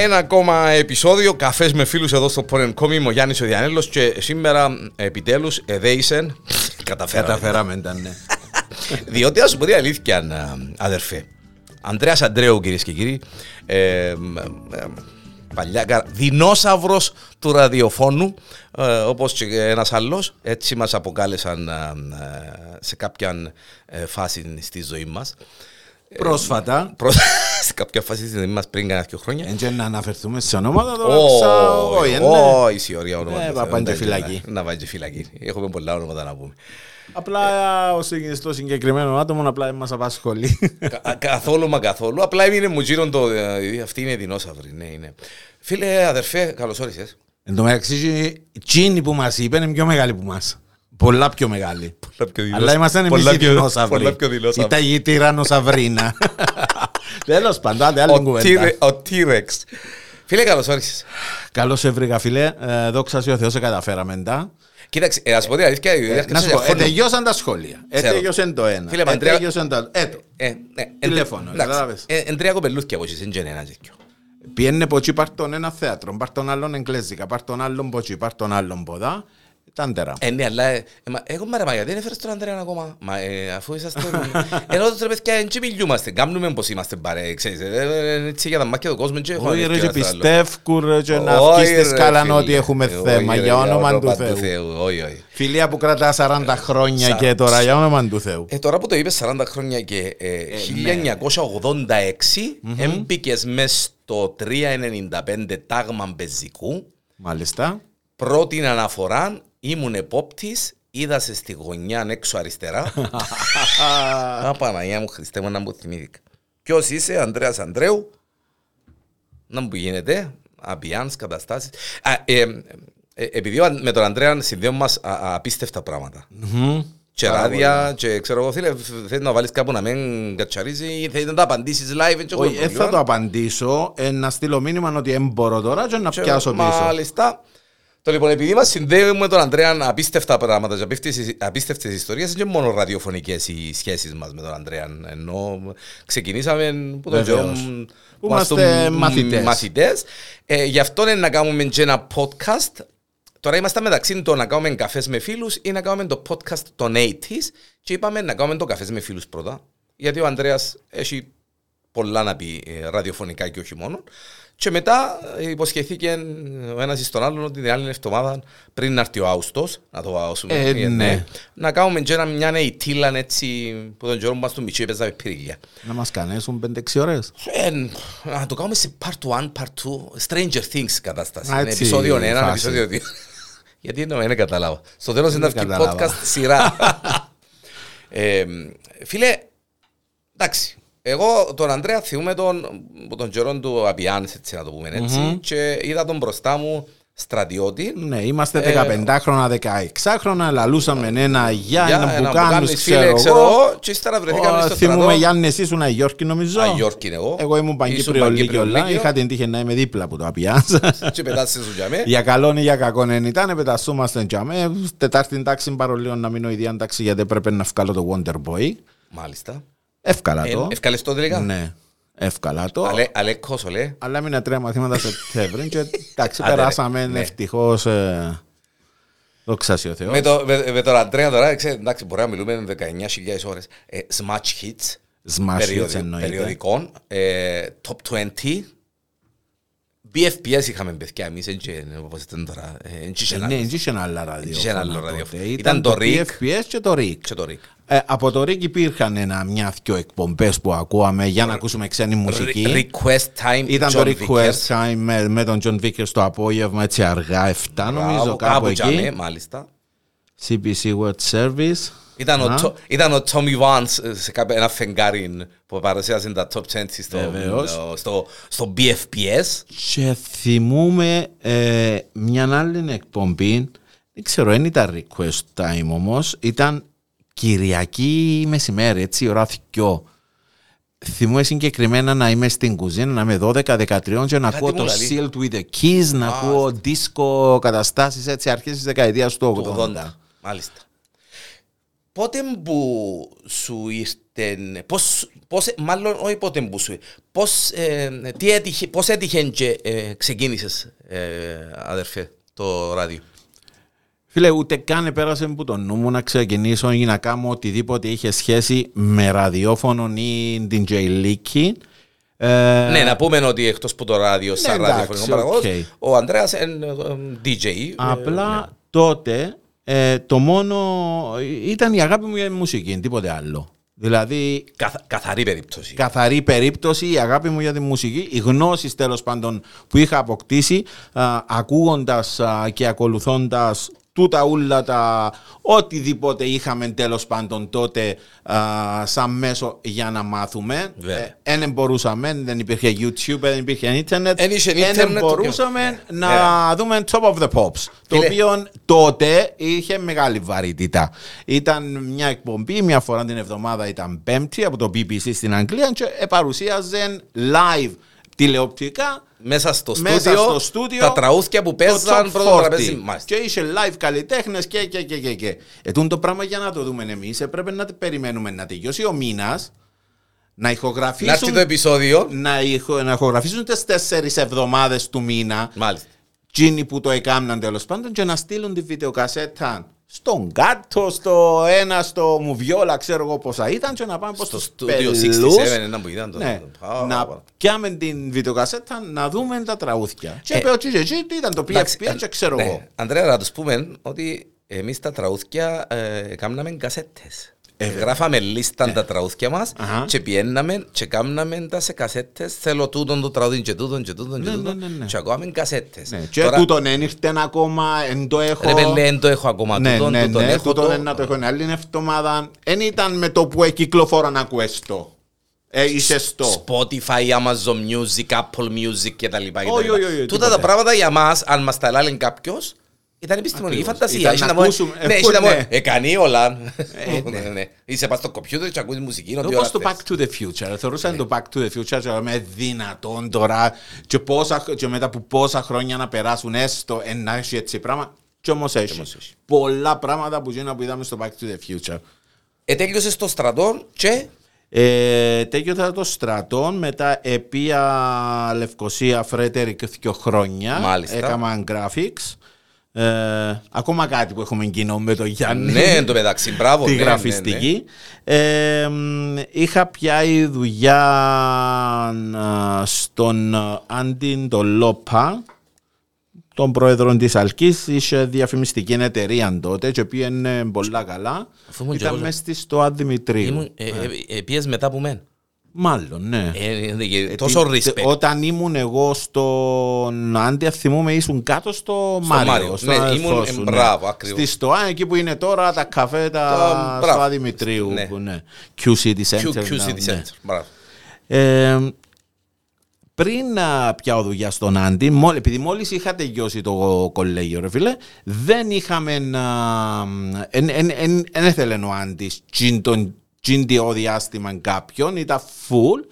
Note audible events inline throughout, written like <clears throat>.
Ένα ακόμα επεισόδιο καφές με φίλους εδώ στο Porn.com. Είμαι ο Γιάννης ο Διανέλος και σήμερα επιτέλους εδέησεν. Καταφέραμε. Καταφέραμε, ήταν ναι. <laughs> Διότι, ας σου πω την αλήθεια, αδερφέ. Ανδρέας Αντρέου, κυρίες και κύριοι. Ε, ε, παλιά δεινόσαυρος του ραδιοφώνου, ε, όπως και ένας άλλος. Έτσι μας αποκάλεσαν ε, σε κάποια ε, φάση στη ζωή μας. Πρόσφατα. Προ- <laughs> σε κάποια φάση στη ζωή μας πριν κάνα δύο χρόνια. Έτσι να αναφερθούμε σε ονόματα τώρα. Όχι, Όχι, ναι. όχι, ωραία όνομα. Ε, του να Θεού, πάνε και εντάξει, φυλακή. Να πάνε και φυλακή. Έχουμε πολλά ονόματα να πούμε. Απλά ο συγκ- στο συγκεκριμένο άτομο απλά μας απασχολεί. <laughs> Κα- καθόλου μα καθόλου. Απλά έμεινε μου γύρω το. ε, Αυτή είναι δεινόσαυρη. Ναι, είναι. Φίλε, αδερφέ, καλώς όρισες. Εν τω μεταξύ, εκείνη που μας είπε είναι πιο μεγάλη που μας. Πολλά πιο μεγάλη. Αλλά ήμασταν εμείς οι δεινόσαυροι. Πολλά πιο Η δεινόσαυροι. ταγή τυραννοσαυρίνα. <laughs> Τέλος πάντων, άντε, άλλη Ο κουβέντα. T- Ο T-Rex. Φίλε, καλώς όρισες. Καλώς σε βρήκα, φίλε. Ε, Δόξα σε ο Θεό, σε καταφέραμε τα. Κοίταξε, ε, να σου πω την αλήθεια. η διάρκεια Να του σου πω, ε, διαφώνου- τελειώσαν τα σχόλια. Ε, Ξέρω. τελειώσαν το ένα. Φίλε, Ε, Παντρέα- τελειώσαν το άλλο. Ε, το. Ε, ναι, Τηλέφωνο, εντάξει. κατάλαβες. Ε, Εν τρία κοπελούθια από εσείς, δεν είναι ένα τέτοιο. Πιένε ποτσί πάρ' τον ένα θέατρο, πάρ' τον άλλον εγγλέζικα, πάρ' τον άλλον ποτσί, πάρ' τον άλλον ποδά. Ήταν τέρα. Ε, ναι, αλλά ε, ε, μα, εγώ μάρα, μα γιατί δεν έφερες τον Ανδρέα ακόμα; Μα ε, αφού είσαστε... <laughs> Ενώ τότε ρε παιδιά, δεν και μιλιούμαστε. Κάνουμε πως είμαστε παρέ, ξέρεις. ε, ε, ε, Έτσι για τα μάτια του κόσμου. και έχουμε Όχι ρε ευκαιρία και στο άλλο. πιστεύκου ρε και να Όχι, βγεις στη ρε, σκάλα φίλε. ότι έχουμε Όχι, θέμα ρε, για όνομα του Θεού. Όχι, όχι. Φιλία που κρατά 40 χρόνια Σα- και τώρα για όνομα του Θεού. Ε, τώρα που το είπες 40 χρόνια και ε, 1986 έμπηκες μες στο 395 τάγμα μπεζικού Μάλιστα. πρώτη αναφορά ήμουν επόπτης είδα σε στη γωνιά έξω αριστερά <laughs> Α, Παναγία μου, Χριστέ μου, να μου θυμήθηκα. Ποιος είσαι, Ανδρέας Ανδρέου, να μου γίνεται, αμπιάνς, καταστάσεις. Α, ε, ε, επειδή ο- με τον Ανδρέα συνδέουν μας α- α- απίστευτα πράγματα. Μμμ. Και ράδια, και ξέρω εγώ, φίλε, θέλει να βάλεις κάπου να μην κατσαρίζει ή θέλει να τα απαντήσεις live. έτσι, Όχι, έχω δεν θα πρόβλημα. το απαντήσω. ε, Να στείλω μήνυμα ότι δεν μπορώ τώρα και να Και πιάσω πίσω. Μάλιστα. Το λοιπόν, επειδή μας συνδέουμε με τον Ανδρέα απίστευτα πράγματα και απίστευτες- απίστευτες ιστορίες, δεν είναι μόνο ραδιοφωνικές οι σχέσεις μας με τον Ανδρέα. Ενώ ξεκινήσαμε που τον Βεβαίως. καιρό Που είμαστε μαθητές. μαθητές. Ε, γι' αυτό είναι να κάνουμε και ένα podcast. Τώρα είμαστε μεταξύ το να κάνουμε καφές με φίλους ή να κάνουμε το podcast των 80s και είπαμε να κάνουμε το καφές με φίλους πρώτα. Γιατί ο Ανδρέας έχει πολλά να πει ε, ραδιοφωνικά και όχι μόνο. Και μετά ε, υποσχεθήκε ο ένας στον άλλον ότι την άλλη εβδομάδα πριν να έρθει ο Άουστος, να το βάωσουμε, Ε, ναι. να κάνουμε και ένα, μια νεϊτήλα έτσι που τον καιρό που μας του μητσί έπαιζαμε πυρίγια. Να μας κανέσουν 5-6 ώρες. Ε, να το κάνουμε σε part 1, part 2, Stranger Things κατάσταση. Α, Είναι έτσι, επεισόδιο 1, φάση. επεισόδιο 2. <laughs> Γιατί εννοώ, δεν καταλάβα. Στο τέλος είναι Δεν αυτή κατάλαβα. podcast σειρά. <laughs> ε, φίλε, εντάξει. Εγώ τον Ανδρέα θυμούμαι τον, από τον καιρό του Απιάνης, έτσι να το πούμε έτσι, και είδα τον μπροστά μου στρατιώτη. Ναι, είμαστε Ε, 15 χρόνια, 16 χρόνια, λαλούσαμε ένα Για Γιάννη ένα που κάνεις, κάνεις, φίλε, ξέρω ξέρω εγώ. εγώ, και ύστερα βρεθήκαμε Ω, στο Θυμούμαι στρατό. Γιάννη, εσύ ήσουν Αγιόρκη νομίζω. Αγιόρκη είναι εγώ. Εγώ ήμουν Ήσουν Παγκύπριο Παγκύπριο Λύκειο. Λύκειο. Είχα την τύχη να είμαι δίπλα από το Απιάνσα. Και πετάσαι σου για μέ. Για καλόν ή για κακόν δεν ήταν, πετασούμαστε τζαμέ. Τετάρτη τάξη παρολίω να μείνω ίδια τάξη γιατί έπρεπε να βγάλω το Wonder Boy. Μάλιστα. Εύκαλα Ε, το. Ευκαλες το τελικά. Ναι, εύκαλα το. Ale- Αλέκος, ολέ. Αλλά έμεινα τρία μαθήματα σε Σεπτέμβρη και εντάξει, <laughs> Άντε, ρε. περάσαμε Ναι. ευτυχώς. Δόξα σοι ο Θεός. Με, το, με, με τον Αντρέα τώρα, ξέρετε, εντάξει, μπορεί να μιλούμε 19.000 ώρες. Ε, smash hits, Smash hits περιοδι- εννοείται. περιοδικών, ε, top 20, BFPS είχαμε παιδιά εμείς, έτσι, όπως ήταν τώρα. ε, έτσι είχε Ε, ένα- Ναι, δεν είχε ένα άλλο είχε ένα άλλο ραδιόφωνο ραδιόφωνο. τότε. Ήταν το RIC. PFPS και το RIC. Και το RIC. Ε, από το RIC υπήρχαν ένα, μια δυο εκπομπές που ακούαμε για να ακούσουμε ξένη μουσική. Request time, Ήταν John το Vickers. request time με, με τον John Vickers το απόγευμα έτσι αργά 7 νομίζω Μπράβο, κάπου τζαμέ, εκεί. μάλιστα. CBC World Service. Ήταν ο, Α. Το- ήταν ο Tommy Vance ε, σε κάποιο, ένα φεγγάρι που παρουσίασε τα top 20 στο, Βεβαίως. στο, στο BFPS. Και θυμούμε ε, μια άλλη εκπομπή, δεν ξέρω, δεν ήταν request time όμως, ήταν Κυριακή μεσημέρι, έτσι, ώρα θυκιό. Θυμούμαι συγκεκριμένα να είμαι στην κουζίνα, να είμαι 12-13 και να ακούω μου το λαλεί. Sealed with the Keys, να ακούω disco καταστάσεις έτσι αρχές της δεκαετίας του του 80. 80. Μάλιστα. Πότε που σου ήρθε την, πώς, πώς, μάλλον όχι πότε μπούσου, πώς, ε, τι έτυχε, πώς έτυχε και ε, ξεκίνησες ε, αδερφέ το ράδιο; Φίλε, ούτε καν πέρασε από το νου μου να ξεκινήσω ή να κάνω οτιδήποτε είχε σχέση με ραδιόφωνο ή την J-Leaky. Ε, ναι, να πούμε ότι εκτός από το ράδιο, σαν Ναι, ραδιοφωνικό εντάξει, παραγωγός, οκ. ο Ανδρέας είναι ε, DJ. ε, Απλά ναι. τότε ε, το μόνο ήταν η αγάπη μου για τη μουσική, τίποτε άλλο. Δηλαδή Καθ- καθαρή περίπτωση. καθαρή περίπτωση η αγάπη μου για τη μουσική, οι γνώσεις τέλος πάντων που είχα αποκτήσει α, ακούγοντας α, και ακολουθώντας τούτα ούλα τα οτιδήποτε είχαμε τέλος πάντων τότε α, σαν μέσο για να μάθουμε. Βέβαια. Ε, Εν μπορούσαμε, δεν υπήρχε YouTube, δεν υπήρχε ίντερνετ. Εν είχε Εν ίντερνετ, μπορούσαμε το- να Ναι. δούμε Top of the Pops. Το Φίλε. οποίο τότε είχε μεγάλη βαρύτητα. Ήταν μια εκπομπή, μια φορά την εβδομάδα ήταν πέμπτη από το BBC στην Αγγλία και παρουσίαζε live τηλεοπτικά Μέσα στο μέσα στούντιο, στο στούντιο τα τραγούδια που το παίζαν Top πρώτο 40. τραπέζι. Μάλιστα. Και είχε live καλλιτέχνες και, και, και, και, και. Ετούν το πράγμα για να το δούμε εμείς. Έπρεπε να περιμένουμε να τελειώσει ο μήνας, να Να έρθει ηχογραφήσουν, το επεισόδιο. να, ηχο, να ηχογραφήσουν τις τέσσερις εβδομάδες του μήνα. Μάλιστα. Τζίνοι που το έκαναν τέλος πάντων και να στείλουν τη βιντεοκασέτα στον κάτω, στο ένα, στο μουβιόλα, ξέρω εγώ πόσα ήταν, και να πάμε προς Στο τους στούντιο πελούς. 67 ένα που ήταν το. Ναι, Α, να πάρα. πιάμε την βιντεοκασέτα να δούμε τα τραγούδια. Και Ε, είπε ο Τσίτσε τι ήταν το Εντάξει, PFP και ξέρω ναι. εγώ. Αντρέα, να τους πούμε ότι εμείς τα τραγούδια ε, κάμναμε κασέτες. Ε, Γράφαμε λίστα τα τραγούδια μας Αχα. και πιέναμε και κάμναμε τα σε κασέτες. Θέλω τούτον το τραγούδι και τούτον και τούτον και Ναι, τούτον ναι, ναι, ναι. και ακόμαμε κασέτες. Ναι, και Τώρα, τούτον δεν ήρθε ακόμα, εν το έχω. Ρε πέλε, εν το έχω ακόμα Ναι, τούτον, ναι, τούτον ναι, έχω τούτον το. είναι να το έχω άλλη εβδομάδα. Εν ήταν με το που εκυκλοφόρα να ακούες το. Ε, είσαι στο. Spotify, Amazon Music, Apple Music κτλ. Όχι, όχι, όχι, Τούτα τίποτε. τα πράγματα για μας, αν μας τα έλεγε κάποιος, ήταν επιστημονική Ακριβώς. φαντασία. Ήταν Είχε να να πω, ακούσουμε. Ναι, Ε, είχε να πω, ναι. ε, κάνει όλα. ναι. Ναι, ναι. Είσαι πας στο κομπιούτερ και ακούεις μουσική. ό,τι ώρα Όπως το θες. Back to the Future. Θεωρούσαν το Back to the Future και λέμε δυνατόν τώρα και, πόσα, και μετά από πόσα χρόνια να περάσουν έστω εν να έχει έτσι πράγμα. Και όμως έχει. όμως έχει. Πολλά πράγματα που γίνανε που είδαμε στο Back to the Future. Ε, τέλειωσες στο στρατό και; Ε, τέλειωσα το στρατό, μετά επία Λευκοσία Φρέτερικ δύο χρόνια. Μάλιστα. Έκανα graphics. Ε, ακόμα κάτι που έχουμε κοινό με τον Γιάννη. ναι, εν τω μεταξύ, μπράβο. τη ναι, ναι, γραφιστική. Ε, μ, είχα πιάει δουλειά α, στον α, Άντιν τον Λόπα, τον πρόεδρο της Αλκής, είχε διαφημιστική εταιρεία τότε και πήγαινε πολλά καλά. Αφού ήμουν και Ήταν εγώ- μες στη στο Άδη ναι. Δημητρίου. Ήμουν- ε, ε, ε, Πήγες μετά από μένα. Μάλλον, ναι. Ε, ε, Ε, Τόσο τι- respect. Όταν ήμουν εγώ στον Άντια, θυμούμαι ήσουν κάτω στο, Μάριο. Μάριο. στον Ναι, αδελφό ήμουν- σου, ε, μπράβο, ακριβώς. Στη ΣΤΟΑ, εκεί που είναι τώρα τα καφέ τα Το- στο μπράβο. Αδημητρίου. Ναι. που, ναι. Q City Center. Q- Q ναι, City ναι. Center. Μπράβο. Ε, πριν να πιάω δουλειά στον Άντι, μόλι- επειδή μόλις είχα τελειώσει το κολέγιο, ρε φίλε, δεν είχαμε να... Εν, εν, εν, εν έθελε ο Άντις τζιν τον τζιν το διάστημα κάποιον, ήταν full.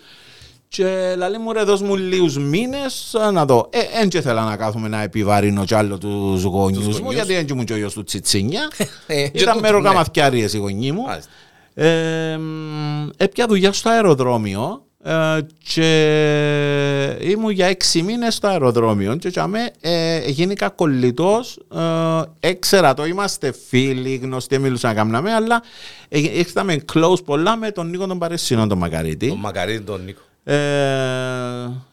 Και λέει μου ρε δώσ' μου λίγους μήνες να δω. Ε, εν και ήθελα να κάθομαι να επιβαρύνω κι άλλο τους γονιούς μου, γονιούς. γιατί δεν ήμουν και ο γιος του Τσιτσίνια. Ε, και Ήταν τούτο, μέρο ναι. καμαθιάριες οι γονείς μου. Μάλιστα. Ε, μ, έπια δουλειά στο αεροδρόμιο ε, και ήμουν για έξι μήνες στο αεροδρόμιο και για με, ε, γίνηκα κολλητός ε, έξερα το είμαστε φίλοι γνωστοί μιλούσαν να κάνουμε αλλά ε, ήρθαμε close πολλά με τον Νίκο τον Παρισίνο τον Μακαρίτη. Τον Μακαρίτη τον Νίκο. ε,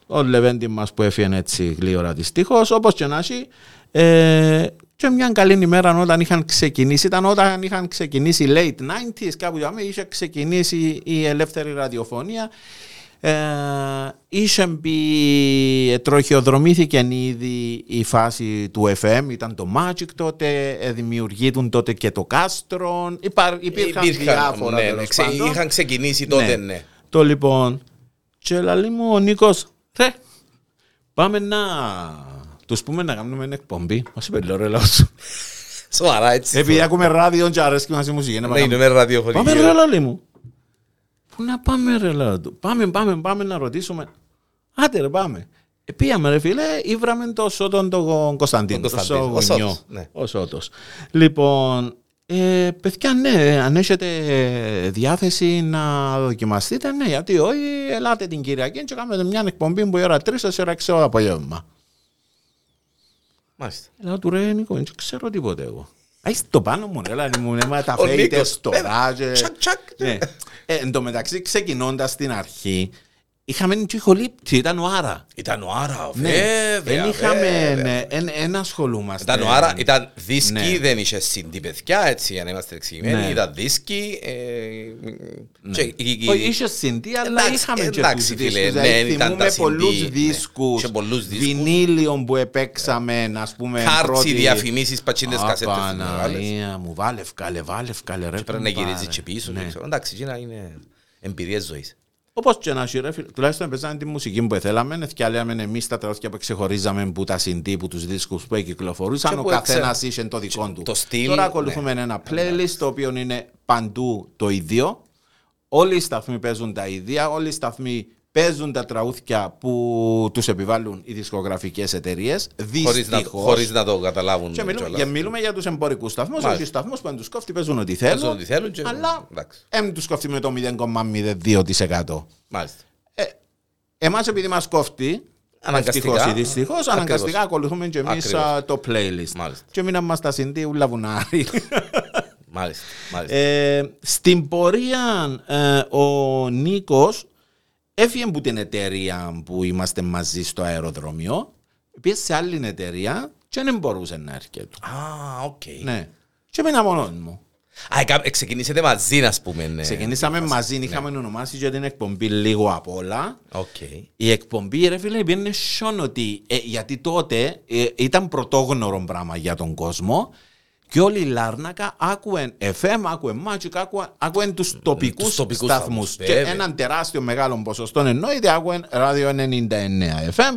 ο Λεβέντη μας που έφυγε έτσι γλύωρα δυστυχώς όπως και να έχει. Ε, και μια καλή ημέρα όταν είχαν ξεκινήσει ήταν όταν είχαν ξεκινήσει late 90s κάπου για μένα είχε ξεκινήσει η ελεύθερη ραδιοφωνία ε, είχε μπει, ε, τροχιοδρομήθηκε ήδη η φάση του FM, ήταν το Magic τότε, ε, δημιουργήτουν τότε και το Κάστρο, υπά, υπήρχαν, διάφορα ναι, ναι, τέλος ξε- πάντων. Είχαν ξεκινήσει τότε, Ναι. ναι. Το λοιπόν. Και λέει μου ο Νίκος, ρε, πάμε να τους πούμε να κάνουμε μια εκπομπή. Μας είπε, λέω ρε λαός σου. Σοβαρά έτσι. Επειδή ακούμε ράδιο και αρέσκει μας η μουσική. να Ναι, πάμε- είναι με ραδιοφωνική. Πάμε ρε λαλή μου. Πού να πάμε ρε λαλή του. Πάμε, πάμε, πάμε να ρωτήσουμε. Άντε ρε πάμε. Ε, Πήγαμε ρε φίλε, ήβραμε το Σώτον τον Κωνσταντίνο. Τον Το Κωνσταντίνο, ο γονιό. Σώτος, ναι. Ο Σώτος. Λοιπόν, Ε, παιδιά, ναι, αν έχετε διάθεση να δοκιμαστείτε, ναι, γιατί όχι, ελάτε την Κυριακή και κάνουμε μια εκπομπή που η ώρα 3 4 ώρα 6 το απόγευμα. Μάλιστα. Λέω του ρε Νίκο, δεν ξέρω τίποτε εγώ. Έχεις το πάνω μου, έλα μου, ναι, μα τα Ο φέιτες Νίκος, τώρα. και- Τσακ, τσακ. Ναι. Ε, εν τω μεταξύ, ξεκινώντας στην αρχή, είχαμε την τσιχολήπτη, ήταν ο Άρα. Ήταν ο Άρα, Ναι, βέβαια. δεν είχαμε, βέβαια. ναι, εν, εν ασχολούμαστε. Ήταν ο Άρα, ήταν δίσκη, Ναι. δεν είχε συντή παιδιά, έτσι, για να είμαστε εξηγημένοι. Ναι. Ήταν δίσκη. ε, και η- η- Όχι, είχε συντή, αλλά Εντάξει, είχαμε και εντάξει, τους φίλε, δίσκους. ναι, Δηλαδή, ήταν τα θυμούμε πολλούς CD, ναι. δίσκους, Είχε πολλούς δίσκους. βινίλιων που επέξαμε, ας πούμε, Χάρτσι, πρώτη- διαφημίσεις, πατσίνες Α, κασέτες. τις μεγάλες. Παναγία μου, βάλε ευκάλε, βάλε ευκάλε, ρε. Και πρέπει να κουμπάρε. γυρίζει και πίσω. Ναι. δεν ξέρω. Εντάξει, εκείνα είναι εμπειρίες ζωής. Όπως και να έχει ρε φίλε, τουλάχιστον παίζανε τη μουσική που θέλαμε, εθιάλαμε εμείς τα τραγούδια που ξεχωρίζαμε που τα CD, που τους δίσκους που κυκλοφορούσαν, Και ο που καθένας είχε το δικό του. το στυλ, Τώρα ναι. ακολουθούμε ένα playlist το οποίο είναι παντού το ίδιο. Όλοι οι σταθμοί παίζουν τα ίδια, όλοι οι σταθμοί παίζουν τα τραγούδια που τους επιβάλλουν οι δισκογραφικές εταιρείες. Χωρίς να, Δυστυχώς. χωρίς να το καταλάβουν Και μιλούμε, κιόλας. για, μιλούμε για τους εμπορικούς σταθμούς, Μάλιστα. όχι οι σταθμούς που δεν τους κόφτει παίζουν ό,τι Παίζουν θέλουν, ό,τι θέλουν και- αλλά εντάξει. δεν τους κόφτει με το 0,02%. Μάλιστα. Ε, εμάς επειδή μας κόφτει, Αναγκαστικά. ευτυχώς ή δυστυχώς, Ακριβώς. αναγκαστικά ακολουθούμε και εμείς Ακριβώς. α, το playlist. Μάλιστα. Και μείναμε μας τα συντή ούλα βουνάρι. Μάλιστα. Μάλιστα. ε, στην πορεία ε, ο Νίκος έφυγε από την εταιρεία που είμαστε μαζί στο αεροδρόμιο, πήγε σε άλλη εταιρεία και δεν μπορούσε να έρχεται. Α, οκ. Ναι. Και έμεινα μόνος μου. Α, εκα- ε, εξεκινήσετε μαζί, να πούμε. ναι. Ξεκινήσαμε μαζί, είχαμε ονομάσει για την εκπομπή λίγο απ' όλα. Οκ. Η εκπομπή, ρε φίλε, πήγαινε σιόν ότι, ε, γιατί τότε ε, ήταν πρωτόγνωρο πράγμα για τον κόσμο και όλη η Λάρνακα άκουεν FM, άκουεν Magic, άκουεν, άκουεν τους τοπικούς, τους τοπικούς σταθμούς. σταθμούς, Και βέβαια. έναν τεράστιο μεγάλο ποσοστό εννοείται άκουεν ράδιο 99 FM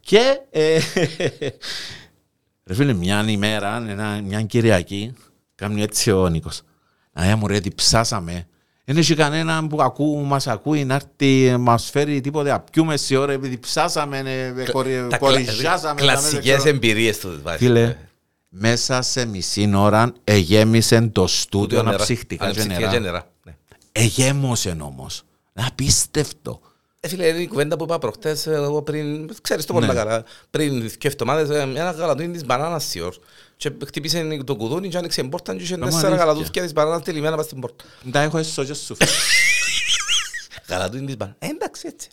και ε, <laughs> ρε φίλε μια ημέρα, ένα, μια Κυριακή, κάνει έτσι ο Νίκος. Αία μου ρε, διψάσαμε. Δεν έχει κανέναν που ακού, μας ακούει να έρθει, μας φέρει τίποτε να πιούμε σε ώρα επειδή ψάσαμε, ε, κορι- Τα κοριζιάσαμε. κλα- τα μέσα, Κλασικές ξέρω. εμπειρίες του. βάζει. Φίλε, μέσα σε μισή ώρα εγέμισε το στούδιο Τούτο νερά. αναψυχτικά και Αναψυχτικά και νερά. νερά. Ναι. Εγέμωσε όμως. Απίστευτο. Ε, φίλε, είναι η κουβέντα που είπα προχτές, ε, εγώ πριν, ξέρεις το πολύ Ναι. καλά, πριν δύο εβδομάδες, ε, ένα γαλατούιν της μπανάνας σιόρ. Και χτύπησε το κουδούνι και άνοιξε την πόρτα και είχε Άμα τέσσερα αλήθεια. γαλατούθια της μπανάνας τελειμμένα πας στην πόρτα. Τα έχω έσω και σου. <laughs> Γαλατούιν της μπανάνας. Ε, εντάξει, έτσι.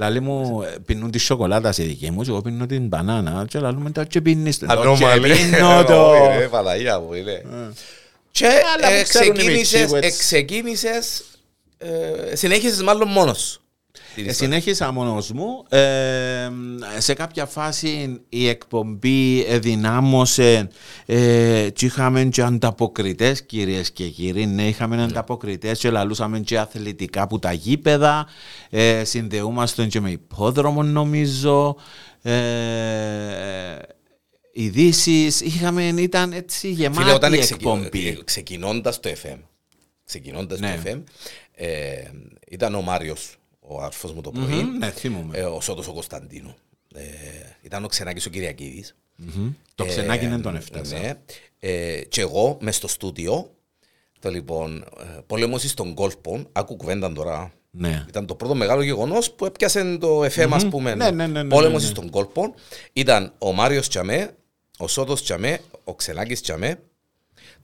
Λαλή μου ε, πίνουν τη σοκολάτα σε δική μου και εγώ πίνω την μπανάνα και λαλούμε τα και πίνεις το. Ανώμαλη. Και πίνω <laughs> το. Όχι, ρε, Παναγία μου, είναι. Και Αλλά ε, που ξέρουν οι ξεκίνησες, μητσί που ε, έτσι. ξεκίνησες, ε, συνέχισες μάλλον μόνος σου. την Ε, ιστορία. Συνέχισα μόνος μου. Ε, σε κάποια φάση η εκπομπή εδυνάμωσε ε, και είχαμε και ανταποκριτές κυρίες και κύριοι. Ναι, είχαμε ανταποκριτές και λαλούσαμε και αθλητικά που τα γήπεδα. Ε, συνδεούμαστε και με υπόδρομο νομίζω. Ε, ειδήσεις είχαμε, ήταν έτσι γεμάτη Φίλε, όταν η ξεκι- εκπομπή. ε, ξεκινώντας το FM, ξεκινώντας Ναι. το FM, ε, ήταν ο Μάριος, ο αρφός μου το πρωί, Μμμ, Ναι, θυμούμαι. ε, ο Σώτος ο Κωνσταντίνου. Ε, ήταν ο Ξενάκης ο Κυριακίδης. Μμμ. Το ξενάκι δεν τον έφτασα. Ναι. Ε, και εγώ μες στο στούντιο, το λοιπόν, ε, πολέμωση στον κόλπο, άκου κουβέντα τώρα, Ναι. ήταν το πρώτο μεγάλο γεγονός που έπιασε το FM, ας πούμε. Ναι, ναι, ναι, ναι, Πόλεμος ναι, ναι. στον κόλπο. Ήταν ο Μάριος Τσαμέ, ο Σότο Τσαμέ, ο Ξενάκης Τσαμέ.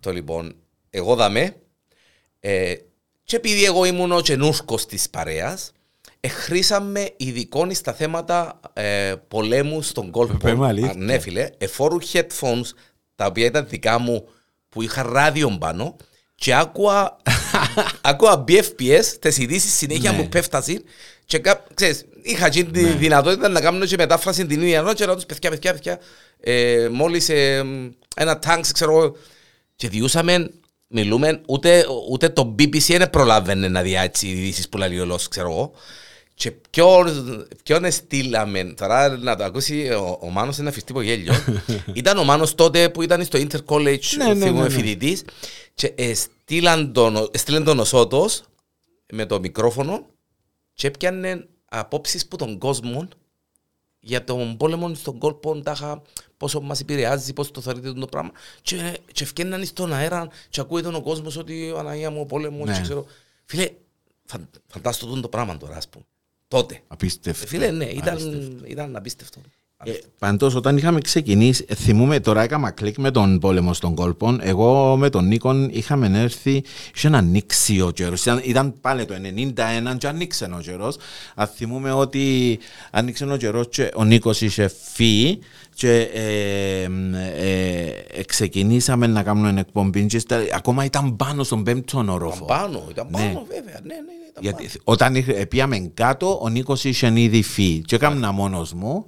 Το λοιπόν, εγώ δαμέ. Ε, και επειδή εγώ ήμουν ο καινούργο της παρέας, εχρήσαμε ειδικών στα θέματα ε, πολέμου στον κόλπο. Πέμε αλήθεια. Α, ναι, φίλε. Εφόρου headphones, τα οποία ήταν δικά μου, που είχα ράδιο πάνω και άκουα, άκουα BFPS, τις ειδήσεις συνέχεια Ναι. που πέφτασαν και κά, ξέρεις, είχα και τη δυνατότητα να κάνω και μετάφραση την ίδια ώρα και να τους παιδιά, παιδιά, παιδιά, ε, μόλις ε, ένα τάγκ, ξέρω εγώ, και διούσαμε, μιλούμε, ούτε, ούτε το BBC δεν προλάβαινε να δει έτσι ειδήσεις που λέει ο λόγος, ξέρω εγώ. Και ποιον, ποιον στείλαμε, τώρα να το ακούσει ο, ο Μάνος είναι αφιστή από γέλιο. <laughs> ήταν ο Μάνος τότε που ήταν στο Inter College, Ναι, ναι, θυμούμαι ναι, ναι. φοιτητής και ε, στείλαν τον, στείλαν τον ο Σώτος με το μικρόφωνο και έπιανε απόψεις που τον κόσμο για τον πόλεμο στον κόλπο, τάχα, πόσο μας επηρεάζει, πώς το θεωρείτε το πράγμα. Και, και ευκαιρναν στον αέρα και ακούει τον ο κόσμος ότι Αναγία μου ο πόλεμος, Ναι. και ξέρω. Φίλε, φαν, φαντάστο το πράγμα τώρα, ας πούμε. Τότε. Απίστευτο. Φίλε, ναι, ήταν, Απίστευτο. ήταν απίστευτο. Ε, Πάντως όταν είχαμε ξεκινήσει, ε, θυμούμε τώρα έκανα κλικ με τον πόλεμο στον κόλπον, εγώ με τον Νίκον είχαμε έρθει, είχε να ανοίξει ο καιρός, ήταν, ήταν πάλι το 91 και ανοίξε ο καιρός, αν θυμούμε ότι ανοίξε ο καιρός και ο Νίκος είχε φύγει και ε, ε, ε, ξεκινήσαμε να κάνουμε εκπομπή και στα- ακόμα ήταν πάνω στον πέμπτον ορόφο. Ήταν πάνω, ήταν Ναι. πάνω βέβαια. Ναι, ναι, ναι, ήταν Γιατί πάνω. όταν είχε- πήγαμε κάτω, ο Νίκος είχε ήδη φύγει. Και έκανα μόνος μου.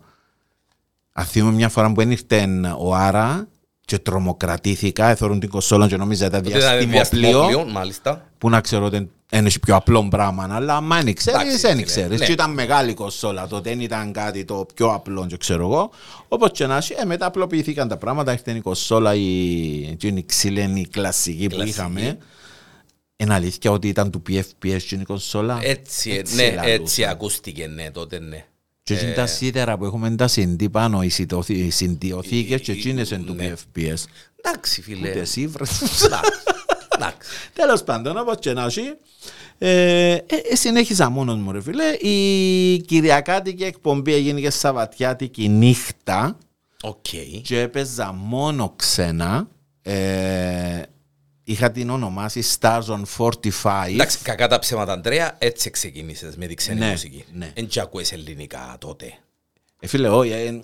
Αν θυμούμαι μια φορά που ήρθε ο Άρα και τρομοκρατήθηκα, εθώρουν την κοσόλα και νόμιζα ήταν Τότε ήταν διαστημοπλοίο, διαστημόπλοιο, μάλιστα. που να ξέρω ότι δεν έχει πιο απλό πράγμα, αλλά άμα δεν ξέρεις, Εντάξει, δεν φίλε, ξέρεις. ναι. Και ήταν μεγάλη κοσόλα, τότε δεν ήταν κάτι το πιο απλό και ξέρω εγώ. Όπως και να έχει, ε, μετά απλοποιηθήκαν τα πράγματα, ήρθε η κοσόλα, η, και η ξύλινη κλασική που Κλασική. είχαμε. Είναι αλήθεια ότι ήταν του PFPS και η κονσόλα; Έτσι, Έτσι ναι, λαλούσαν. έτσι ακούστηκε, ναι, τότε ναι. Και εκείνη τα σίδερα που έχουμε τα συντή πάνω, οι συντοθή- οι συντιοθήκες και εκείνες είναι του Ναι. PFPS. Εντάξει, φίλε. Ούτε εσύ βρε. Εντάξει, εντάξει. <laughs> Τέλος πάντων, όπως και να έχει, ε, ε, ε, συνέχισα μόνος μου ρε φίλε. Η Κυριακάτικη εκπομπή έγινε και Σαββατιάτικη νύχτα Οκ. και έπαιζα μόνο ξένα. Ε, είχα την ονομάσει Stars on 45. Εντάξει, κακά τα ψέματα, Αντρέα, έτσι ξεκίνησες με τη ξένη Ναι, μουσική. ναι. Εν και ακούες ελληνικά τότε. Ε, φίλε, όχι, ε,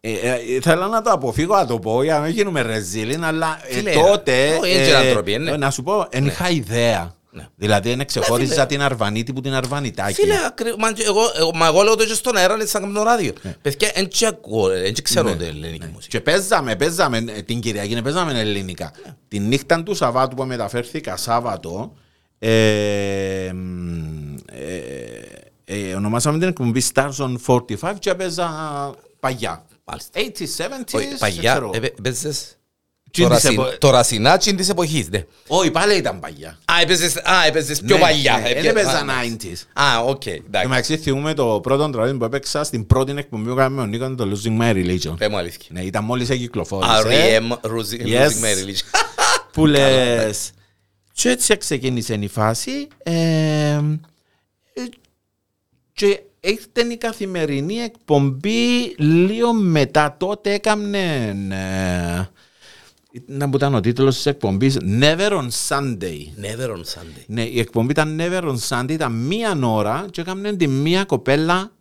ε, ε, ήθελα να το αποφύγω να το πω για να μην γίνουμε ρεζίλιν, αλλά ε, Φίλε, τότε. όχι, έτσι είναι άνθρωποι, ναι. Να σου πω, δεν είχα ιδέα. Ναι. Δηλαδή, δεν ξεχώριζα φίλε. την Αρβανίτη που την Αρβανιτάκη. Φίλε, ακρι- μα και εγώ, εγώ, μα εγώ λέω το και στον αέρα, έτσι σαν το ράδιο. Παιδιά, εν και ακούω, εν και ξέρω την ελληνική μουσική. Και παίζαμε, παίζαμε ε, την Κυριακή, ναι, παίζαμε ελληνικά. Την νύχτα του Σαββάτου που μεταφέρθηκα Σάββατο, ε, μ, ε, ε, ονομάσαμε την εκπομπή Stars on 45 και έπαιζα παγιά. Μάλιστα. 80s, 70s, Όχι, παγιά, ξέρω. Έπαι- έπαιζες Τι το της ρασιν- επο- το ρασινά τσιν της εποχής, ναι. Όχι, πάλι ήταν παγιά. Α, έπαιζες, α, έπαιζες πιο Ναι, παλιά. ναι, έπαι- Δεν έπαιζα α, 90s. Α, οκ, Και εντάξει. μεταξύ θυμούμε το πρώτο τραγούδι που έπαιξα στην πρώτη εκπομπή που κάναμε με τον Νίκος ήταν το Losing My Religion. Πες μου αλήθεια. Ναι, ήταν μόλις Α, εκυκλοφόρησε. R.E.M. Losing Yes. Losing My Religion. <laughs> που λες και έτσι ξεκίνησε η φάση ε, ε, και ήρθε η καθημερινή εκπομπή λίγο μετά τότε έκαμνε ε, να που ήταν ο τίτλος της εκπομπής Never on Sunday Never on Sunday. ναι, η εκπομπή ήταν Never on Sunday ήταν μία ώρα και έκαμνε τη μία κοπέλα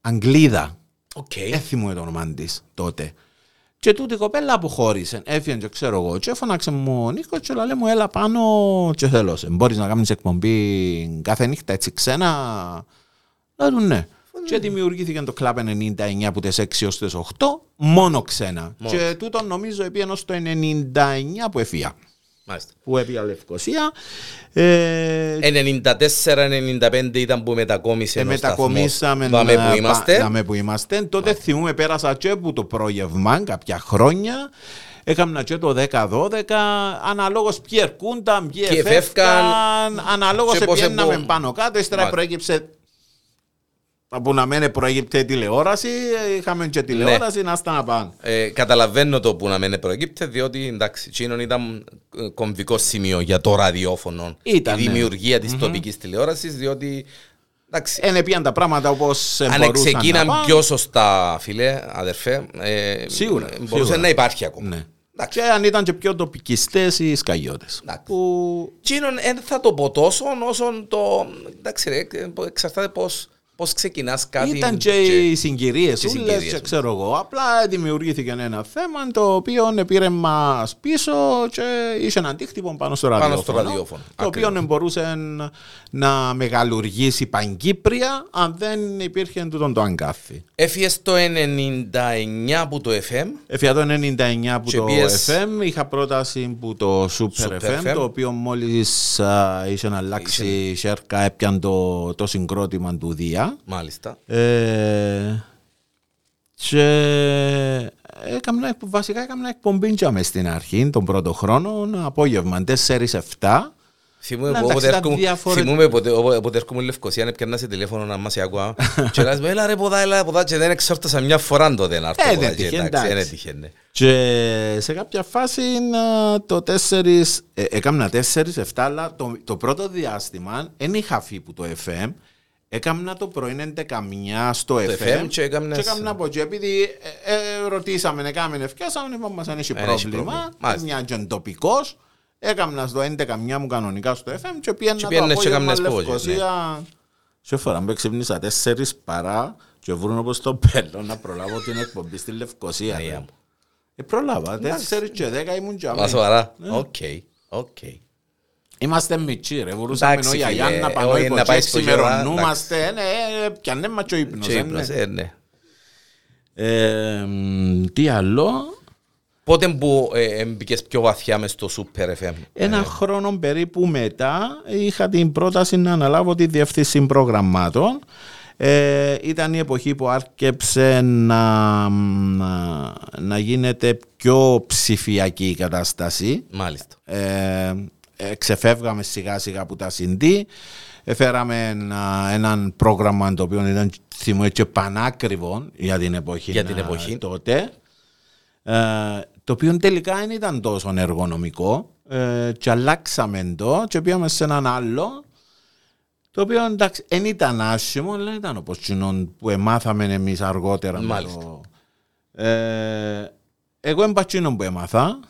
Αγγλίδα Οκ. Έφη μου το όνομα της τότε. Και τούτη η κοπέλα αποχώρησε. Έφυγε και ξέρω εγώ. Και έφωναξε μου ο Νίκος και λέει μου έλα πάνω και θέλω σε. Μπορείς να κάνεις εκπομπή κάθε νύχτα έτσι ξένα. Λέω του ναι. Και δημιουργήθηκε το Club 99 από τις 6 έως τις 8 μόνο ξένα. Μόνο. Και τούτο νομίζω επί ενός το 99 που έφυγα. Μάλιστα. Που έφυγα Λευκοσία. Ε, 94-95 ήταν που μετακόμισε Ε, ο μετακομίσαμε σταθμός. Δάμε να που είμαστε. πα- δάμε που είμαστε. Τότε θυμούμε πέρασα και που το πρόγευμα κάποια χρόνια. Έκανα και το 10-12, αναλόγως ποιοι ερκούνταν, ποιοι Ποιοι εφεύκαν, εφεύκαν, αναλόγως και πώς επιέναμε εμπο- πάνω κάτω, ύστερα Μάλιστα. προέκυψε από να μένει προέκυψε τηλεόραση, είχαμε και τηλεόραση να στα να πάνε. Ε, καταλαβαίνω το που να μην προεκύπτει, διότι εντάξει, εκείνον ήταν ε, κομβικό σημείο για το ραδιόφωνο. Ήταν, η ναι. δημιουργία της τοπικής τηλεόρασης, διότι εντάξει, Είναι πήγαν τα πράγματα όπως αν μπορούσαν να ξεκίναν πάνε. πιο σωστά, φίλε, αδερφέ, ε, Σίγουρα, ε, μπορούσε σίγουρα. να υπάρχει ακόμα. Ναι. Εντάξει. Και αν ήταν και πιο τοπικιστές οι σκαγιώτες. Εντάξει. Που Εκείνον δεν θα το πω τόσο όσο το. Εντάξει, ρε, εξαρτάται πώς πώς ξεκινάς κάτι. Ήταν και οι συγκυρίες και οι ούλες συγκυρίες, και ναι. ξέρω εγώ. Απλά δημιουργήθηκε ένα θέμα το οποίο πήρε μας πίσω και είχε ένα αντίκτυπο πάνω στο Πάνω ραδιόφωνο. στο ραδιόφωνο, Το οποίο δεν μπορούσε να μεγαλουργήσει παγκύπρια αν δεν υπήρχε τούτον το αγκάθι. Έφυγες το 99 από το FM. Έφυγα το 99 που Και το πιες- FM, είχα πρόταση που το Super, Super FM, FM. το οποίο μόλις α, είχε να αλλάξει η σέρκα έπιαν το, το συγκρότημα του Δία. Μάλιστα. Ε, και έκανα, βασικά έκανα εκπομπή και μες στην αρχή, τον πρώτο χρόνο, απόγευμα 4-7. Θυμούμαι Να, που όποτε εντάξει, τα έρχομαι- διάφορα- θυμούμαι ποτε- όποτε όποτε έρχομαι Λευκοσία να πιέρνα σε τηλέφωνο να μας ακούω <laughs> και να έλα ρε ποδά, έλα ποδά και δεν εξόρτασα μια φορά τότε να έρθω Ε, ποδά δεν και τύχε, εντάξει, εντάξει. δεν τύχε, ναι. Και σε κάποια φάση να, το 4, ε, έκανα 4, 7, αλλά το, το πρώτο διάστημα δεν είχα φύγει που το FM. Έκανα το πρωί 11 στο FM, FM και έκαμνες- και έκανα από εκεί επειδή ε, ε, ρωτήσαμε, έκαμε ευκαιρία, είπαμε μας αν έχει Δεν έχει πρόβλημα, πρόβλημα. Μάλιστα. μια και τοπικός. Έκανα στο 11 μου κανονικά στο FM και πήγαινα το πήγαινες και απόγευμα έκαμνες πόδια, Λευκοσία. Σε φορά που ξύπνησα 4 παρά και βρουν όπως το πέλο να προλάβω την εκπομπή στη Λευκοσία. Παναγία ρε. μου. Ε, προλάβα, 4 και 10 ήμουν και Μα αμέ. σοβαρά, οκ, οκ. Είμαστε μιτσί ρε, μπορούσαμε Εντάξει, ο Γιαγιάν φίλε, να πάμε όχι, υπό να πάει και στο γερά, ξημερωνούμαστε, ναι, ε, πιάνε μας και ο ύπνος. Και ε, ύπνος, ναι. ε, ναι. Ε, μ, Τι άλλο, Πότε που ε, μπήκες πιο βαθιά μες στο Super FM. ένα χρόνο περίπου μετά είχα την πρόταση να αναλάβω τη διευθύνση προγραμμάτων. Ε, ήταν η εποχή που άρχισε να, να, να γίνεται πιο ψηφιακή η κατάσταση. Μάλιστα. ε, ε, ξεφεύγαμε σιγά σιγά από τα CD Έφεραμε ένα, έναν πρόγραμμα το οποίο ήταν θυμούμαι και πανάκριβο για την εποχή, Για την να- εποχή. τότε ε, το οποίο τελικά δεν ήταν τόσο εργονομικό ε, και αλλάξαμε το και πήγαμε σε έναν άλλο το οποίο εντάξει δεν ήταν άσχημο αλλά ήταν όπως εκείνο που εμάθαμε εμείς αργότερα με Μάλιστα. το, ε, εγώ εμπατσίνο που έμαθα ε,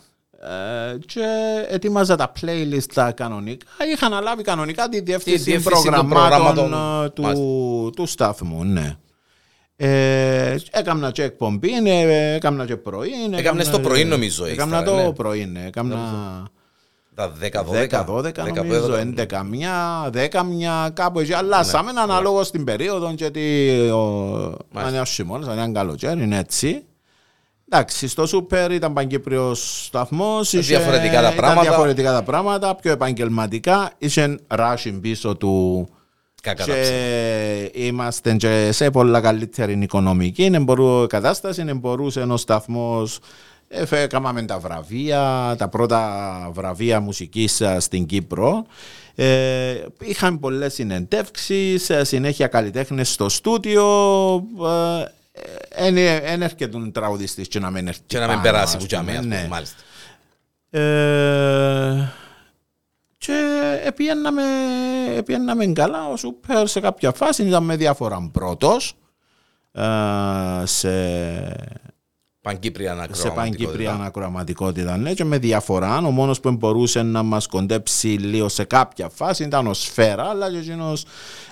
και ετοίμαζα τα playlist τα κανονικά. Είχα αναλάβει κανονικά τη διευθύνση διευθύνση των προγραμμάτων προγραμμάτων. ε, του, του σταθμού, ναι. Ε, έκανα και εκπομπή, ε, έκανα και πρωί. Έκαμνες το πρωί, νομίζω, Έκανα ύστερα, το ναι. πρωί, ναι. Έκανα Τα 10-12. 10-12 νομίζω, 11 μια, 10 μια, κάπου εκεί. Αλλάσαμε αναλόγω στην περίοδο γιατί ο- αν είναι ο χειμώνας, αν είναι καλοκαίρι, είναι έτσι. Εντάξει, στο Σούπερ ήταν παγκύπριος σταθμός. είχε- Διαφορετικά τα ήταν πράγματα. διαφορετικά τα πράγματα, πιο επαγγελματικά. Είχε ράσιν πίσω του Κακά τα ψέματα. και είμαστε και σε πολλά καλύτερη οικονομική είναι μπορού, κατάσταση. Είναι μπορούσε ο σταθμός. Έκαναμε τα βραβεία, τα πρώτα βραβεία μουσικής α, στην Κύπρο. Ε, είχαν πολλές συνεντεύξεις, ε, συνέχεια καλλιτέχνες στο στούντιο. Δεν έρχεται τραγουδιστής και να μην έρθει Και να μην πάνω, περάσει ας που τζαμί, πούμε, ας πούμε, ναι. μάλιστα. Ε, και επιέναμε, επιέναμε καλά. Ο Σούπερ σε κάποια φάση ήταν με διάφορα πρώτος ε, σε, Παγκύπρια σε ανακροαματικότητα. παγκύπρια ανακροαματικότητα ναι, και με διαφορά. Ο μόνος που μπορούσε να μας κοντέψει λίγο σε κάποια φάση ήταν ο Σφαίρα, αλλά και εκείνος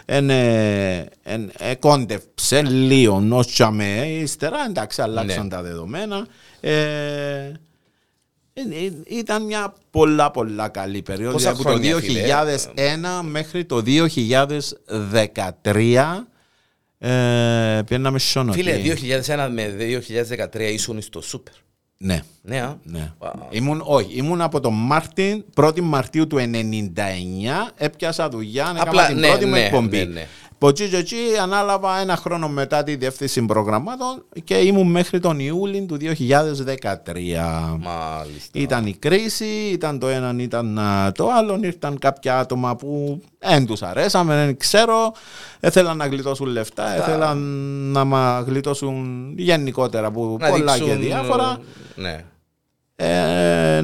εν, ε, εν, ε, κόντεψε λίγο ως τσαμέ. Ύστερα εντάξει αλλάξαν Ναι. τα δεδομένα. Ε, ε, ε, ήταν μια πολλά πολλά καλή περίοδο. Πόσα από το χρόνια, φίλε, 2001 μέχρι το 2013 ε, πήγαμε σιόνο. Φίλε, 2001 με 2013 ήσουν στο Super. Ναι. Ναι, α. Ναι. Wow. Ήμουν, όχι, ήμουν από τον Μάρτιν, 1η Μαρτίου του 1999, έπιασα δουλειά, Απλά, έκανα την ναι, πρώτη μου ναι, εκπομπή. ναι, ναι. Από εκεί και εκεί ανάλαβα ένα χρόνο μετά τη διευθύνση προγραμμάτων και ήμουν μέχρι τον Ιούλιο του 2013. Μάλιστα. Ήταν η κρίση, ήταν το ένα, ήταν α, το άλλο. Ήρθαν κάποια άτομα που δεν τους αρέσαμε, δεν ξέρω. Ήθελαν να γλιτώσουν λεφτά, ήθελαν να μα γλιτώσουν γενικότερα από Να πολλά δείξουν, και διάφορα. Ναι. Ε,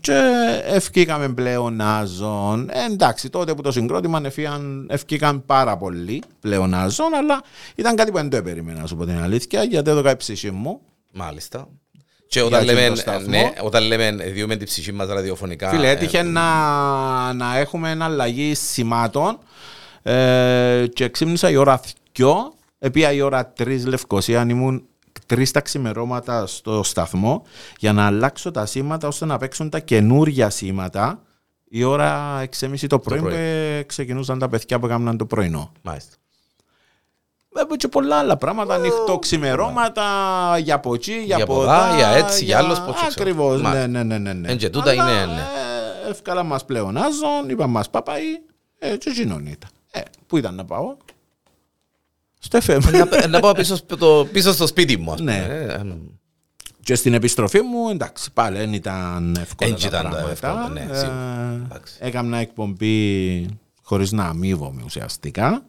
και ευκήκαμε πλεονάζων. Ε, εντάξει, τότε που το συγκρότημα ευκήκαν, ευκήκαν πάρα πολλοί πλεονάζων, αλλά ήταν κάτι που δεν το περίμενα, να σου πω την αλήθεια, γιατί έδωκα η ψυχή μου. Μάλιστα. Και όταν Για λέμε, τον σταθμό. ναι, όταν λέμε διούμε την ψυχή μας ραδιοφωνικά. Φίλε, ε, έτυχε να, να έχουμε αλλαγή σημάτων ε, και ξύπνησα η ώρα 2, επία η ώρα 3 Λευκοσία, αν ήμουν τρεις τα ξημερώματα στο σταθμό για να αλλάξω τα σήματα ώστε να παίξουν τα καινούργια σήματα η ώρα 6.30 το πρωί πρωί. που ε, ξεκινούσαν τα παιδιά που έκαναν το πρωινό. Μάλιστα. Βέβαια και πολλά άλλα πράγματα, ανοιχτό ξημερώματα, για από εκεί, για, Για από ποδά, δά, για έτσι, για άλλος, πώς ξέρω. Ακριβώς, ναι, Μάλιστα. ναι, ναι, ναι, ναι. Εν και τούτα Αλλά, είναι, ναι. ε, Εύκολα μας πλεονάζουν, είπαν μας παπαεί, ε, και εκείνον ήταν. Ε, πού ήταν να πάω; Στο FM. να, να πάω πίσω, στο- το, πίσω στο σπίτι μου. ας Ναι. πούμε, ε, ε, Και στην επιστροφή μου, εντάξει, πάλι δεν ήταν εύκολα Εν τα ήταν τα πράγματα. εύκολα, ναι, σίγουρα. Ε, Εντάξει. Έκανα εκπομπή χωρίς να αμείβομαι ουσιαστικά.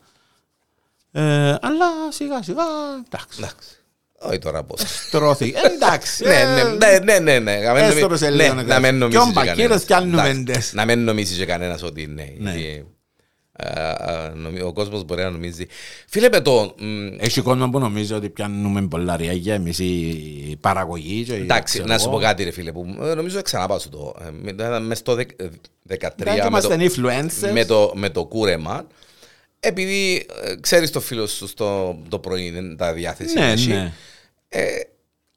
Ε, αλλά σιγά σιγά, εντάξει. Εντάξει. Όχι τώρα πώς. Τρώθη. Ε, εντάξει. Ναι, ε, ναι, ναι, ναι, ναι, ναι. Να μην νομι- Έστρωσε ναι, λίγο να να μην κάνει. νομίζεις Ποιον και πακύρες κανένας. κι άλλοι Εντάξει, νομέντες. Να μην νομίζεις και κανένας ότι ναι. Ο κόσμος μπορεί να νομίζει. Φίλε με το... μ, Έχει κόσμο που νομίζει ότι πιάνουμε πολλά ριάγια εμείς η παραγωγή. και Εντάξει, ξέρω να σου εγώ. πω κάτι ρε φίλε που ε, νομίζω ξαναπάω σου το. Ε, με- ήταν Μες στο δεκ- ε, 13 Εντάξει, με είμαστε το, influencers. με, το, με το κούρεμα επειδή ε, ξέρεις το φίλο σου στο το πρωί είναι τα διάθεση Ναι, έχει. ναι. Ε,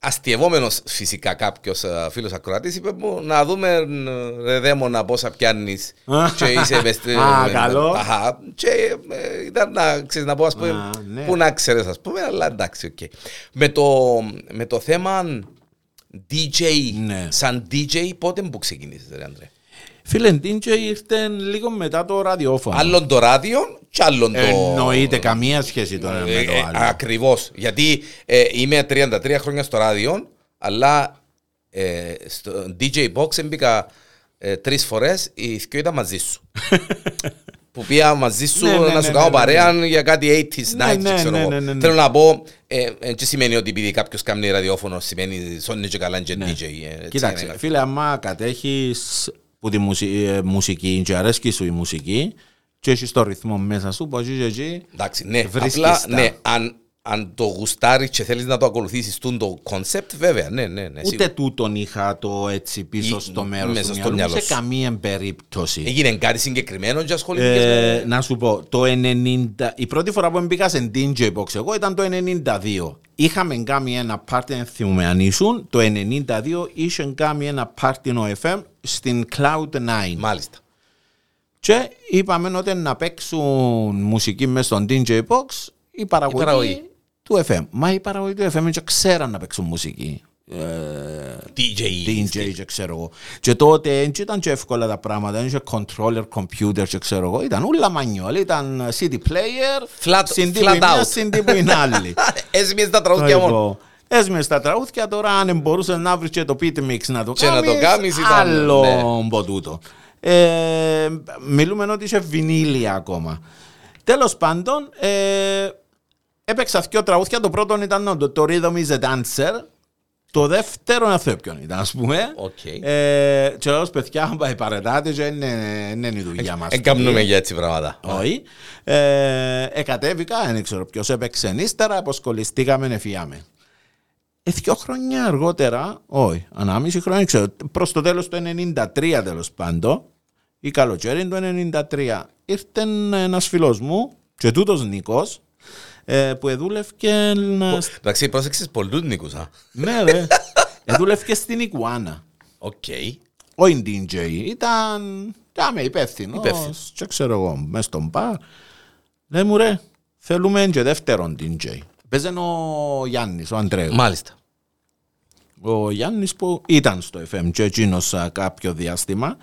αστειευόμενος φυσικά κάποιος ε, φίλος ακροατής είπε μου να δούμε ε, ρε δαίμονα πόσα πιάνεις και είσαι <laughs> μες στη- Α, με- καλό. Αχα, και ε, ήταν να, ξέρεις, να πω ας πούμε Α, ναι. που να ξέρεις ας πούμε αλλά εντάξει οκ. Με, το, με το θέμα DJ Ναι. σαν DJ πότε που ξεκινήσεις ρε Αντρέ Φίλε, DJ ήρθε λίγο μετά το ραδιόφωνο. Άλλον το ράδιο και άλλον το... Εννοείται καμία σχέση τώρα με Ε, το ε, άλλο. Ακριβώς. Γιατί ε, είμαι 33 χρόνια στο ράδιο, αλλά ε, στο DJ Box έμπηκα ε, τρεις φορές, οι δυο ήταν μαζί σου. <laughs> που πήγα μαζί σου Ναι, ναι, να ναι, σου ναι, κάνω ναι, παρέα για κάτι 80s, Ναι, 90s, ναι, ξέρω ναι, εγώ. ναι, ναι, ναι. Θέλω να πω, ε, ε, τι σημαίνει ότι επειδή κάποιος κάνει ραδιόφωνο, σημαίνει σώνει και καλά και DJ. ε, έτσι Ναι. Κοίταξε, είναι. φίλε, άμα κατέχεις που τη μουσι- ε, μουσική και αρέσκει σου η μουσική και έχεις το ρυθμό μέσα σου, πως είσαι εκεί, Εντάξει, ναι, Βρίσκεις απλά, τα. ναι, αν, αν το γουστάρεις και θέλεις να το ακολουθήσεις τούντο concept, βέβαια, ναι, ναι, ναι. ούτε σίγουρα. τούτον είχα το έτσι πίσω Ή- στο μέρος μέσα του στο μυαλού μου, μυαλό σε σου. καμία περίπτωση. Έγινε κάτι συγκεκριμένο και ασχοληθήκες Ε, με... να σου πω, το 90, η πρώτη φορά που μπήκα σε DJ Box εγώ ήταν το 92. Είχαμε κάνει ένα πάρτι, δεν θυμούμαι αν ήσουν, το 92 είχε κάνει ένα πάρτι ο FM στην Cloud9. Μάλιστα. Και είπαμε ότι να παίξουν μουσική μέσα στον DJ Box η παραγωγή, Η παραγωγή. Του FM. Μα η παραγωγή του FM δεν ξέραν να παίξουν μουσική. Ε, DJ. DJ και ξέρω εγώ. Και τότε δεν ήταν και εύκολα τα πράγματα, δεν είχε controller, computer και ξέρω εγώ. Ήταν όλα manual, ήταν CD player, Flat- CD flat που είναι out. CD που είναι άλλη. <laughs> Έσμιες τα τραγούδια μόνο. Λοιπόν, Έσμες τα τραγούδια τώρα αν μπορούσες να βρεις και το beat mix να το Και να το κάνεις ήταν, άλλο ναι. μποτούτο. Ε, μιλούμε ότι είχε βινίλια ακόμα. Τέλος πάντων, ε, έπαιξα δύο τραγούδια. Το πρώτο ήταν το, το Rhythm is a Dancer. Το δεύτερο να θέλω ποιον ήταν, ας πούμε. Οκ. Ε, και λέω, παιδιά, πάει παρετάτε και είναι, είναι η δουλειά μας. Δεν κάνουμε για έτσι πράγματα. Όχι. Ε, εκατέβηκα, δεν ξέρω ποιος έπαιξε ύστερα, αποσκολιστήκαμε, εφιάμε. Ε, δυο χρόνια αργότερα, όχι, ενάμιση χρόνια, δεν ξέρω, προς το τέλος του 93 τέλος πάντων, ή καλοκαίρι του 93, ήρθε ένας φίλος μου, και τούτος Νίκος, ε, που εδούλευκε να... Εντάξει, πρόσεξες πολλούς Νίκους, α. ναι ρε, εδούλευκε στην Ικουάνα. Οκ. Όχι DJ, ήταν κάμε υπεύθυνος Υπεύθυνος. και ξέρω εγώ, μες στον μπαρ. Λέει μου ρε, θέλουμε και δεύτερον DJ. Παίζε ο Γιάννης, ο Αντρέου. Μάλιστα. Ο Γιάννης που ήταν στο FM και εκείνος α, κάποιο διάστημα.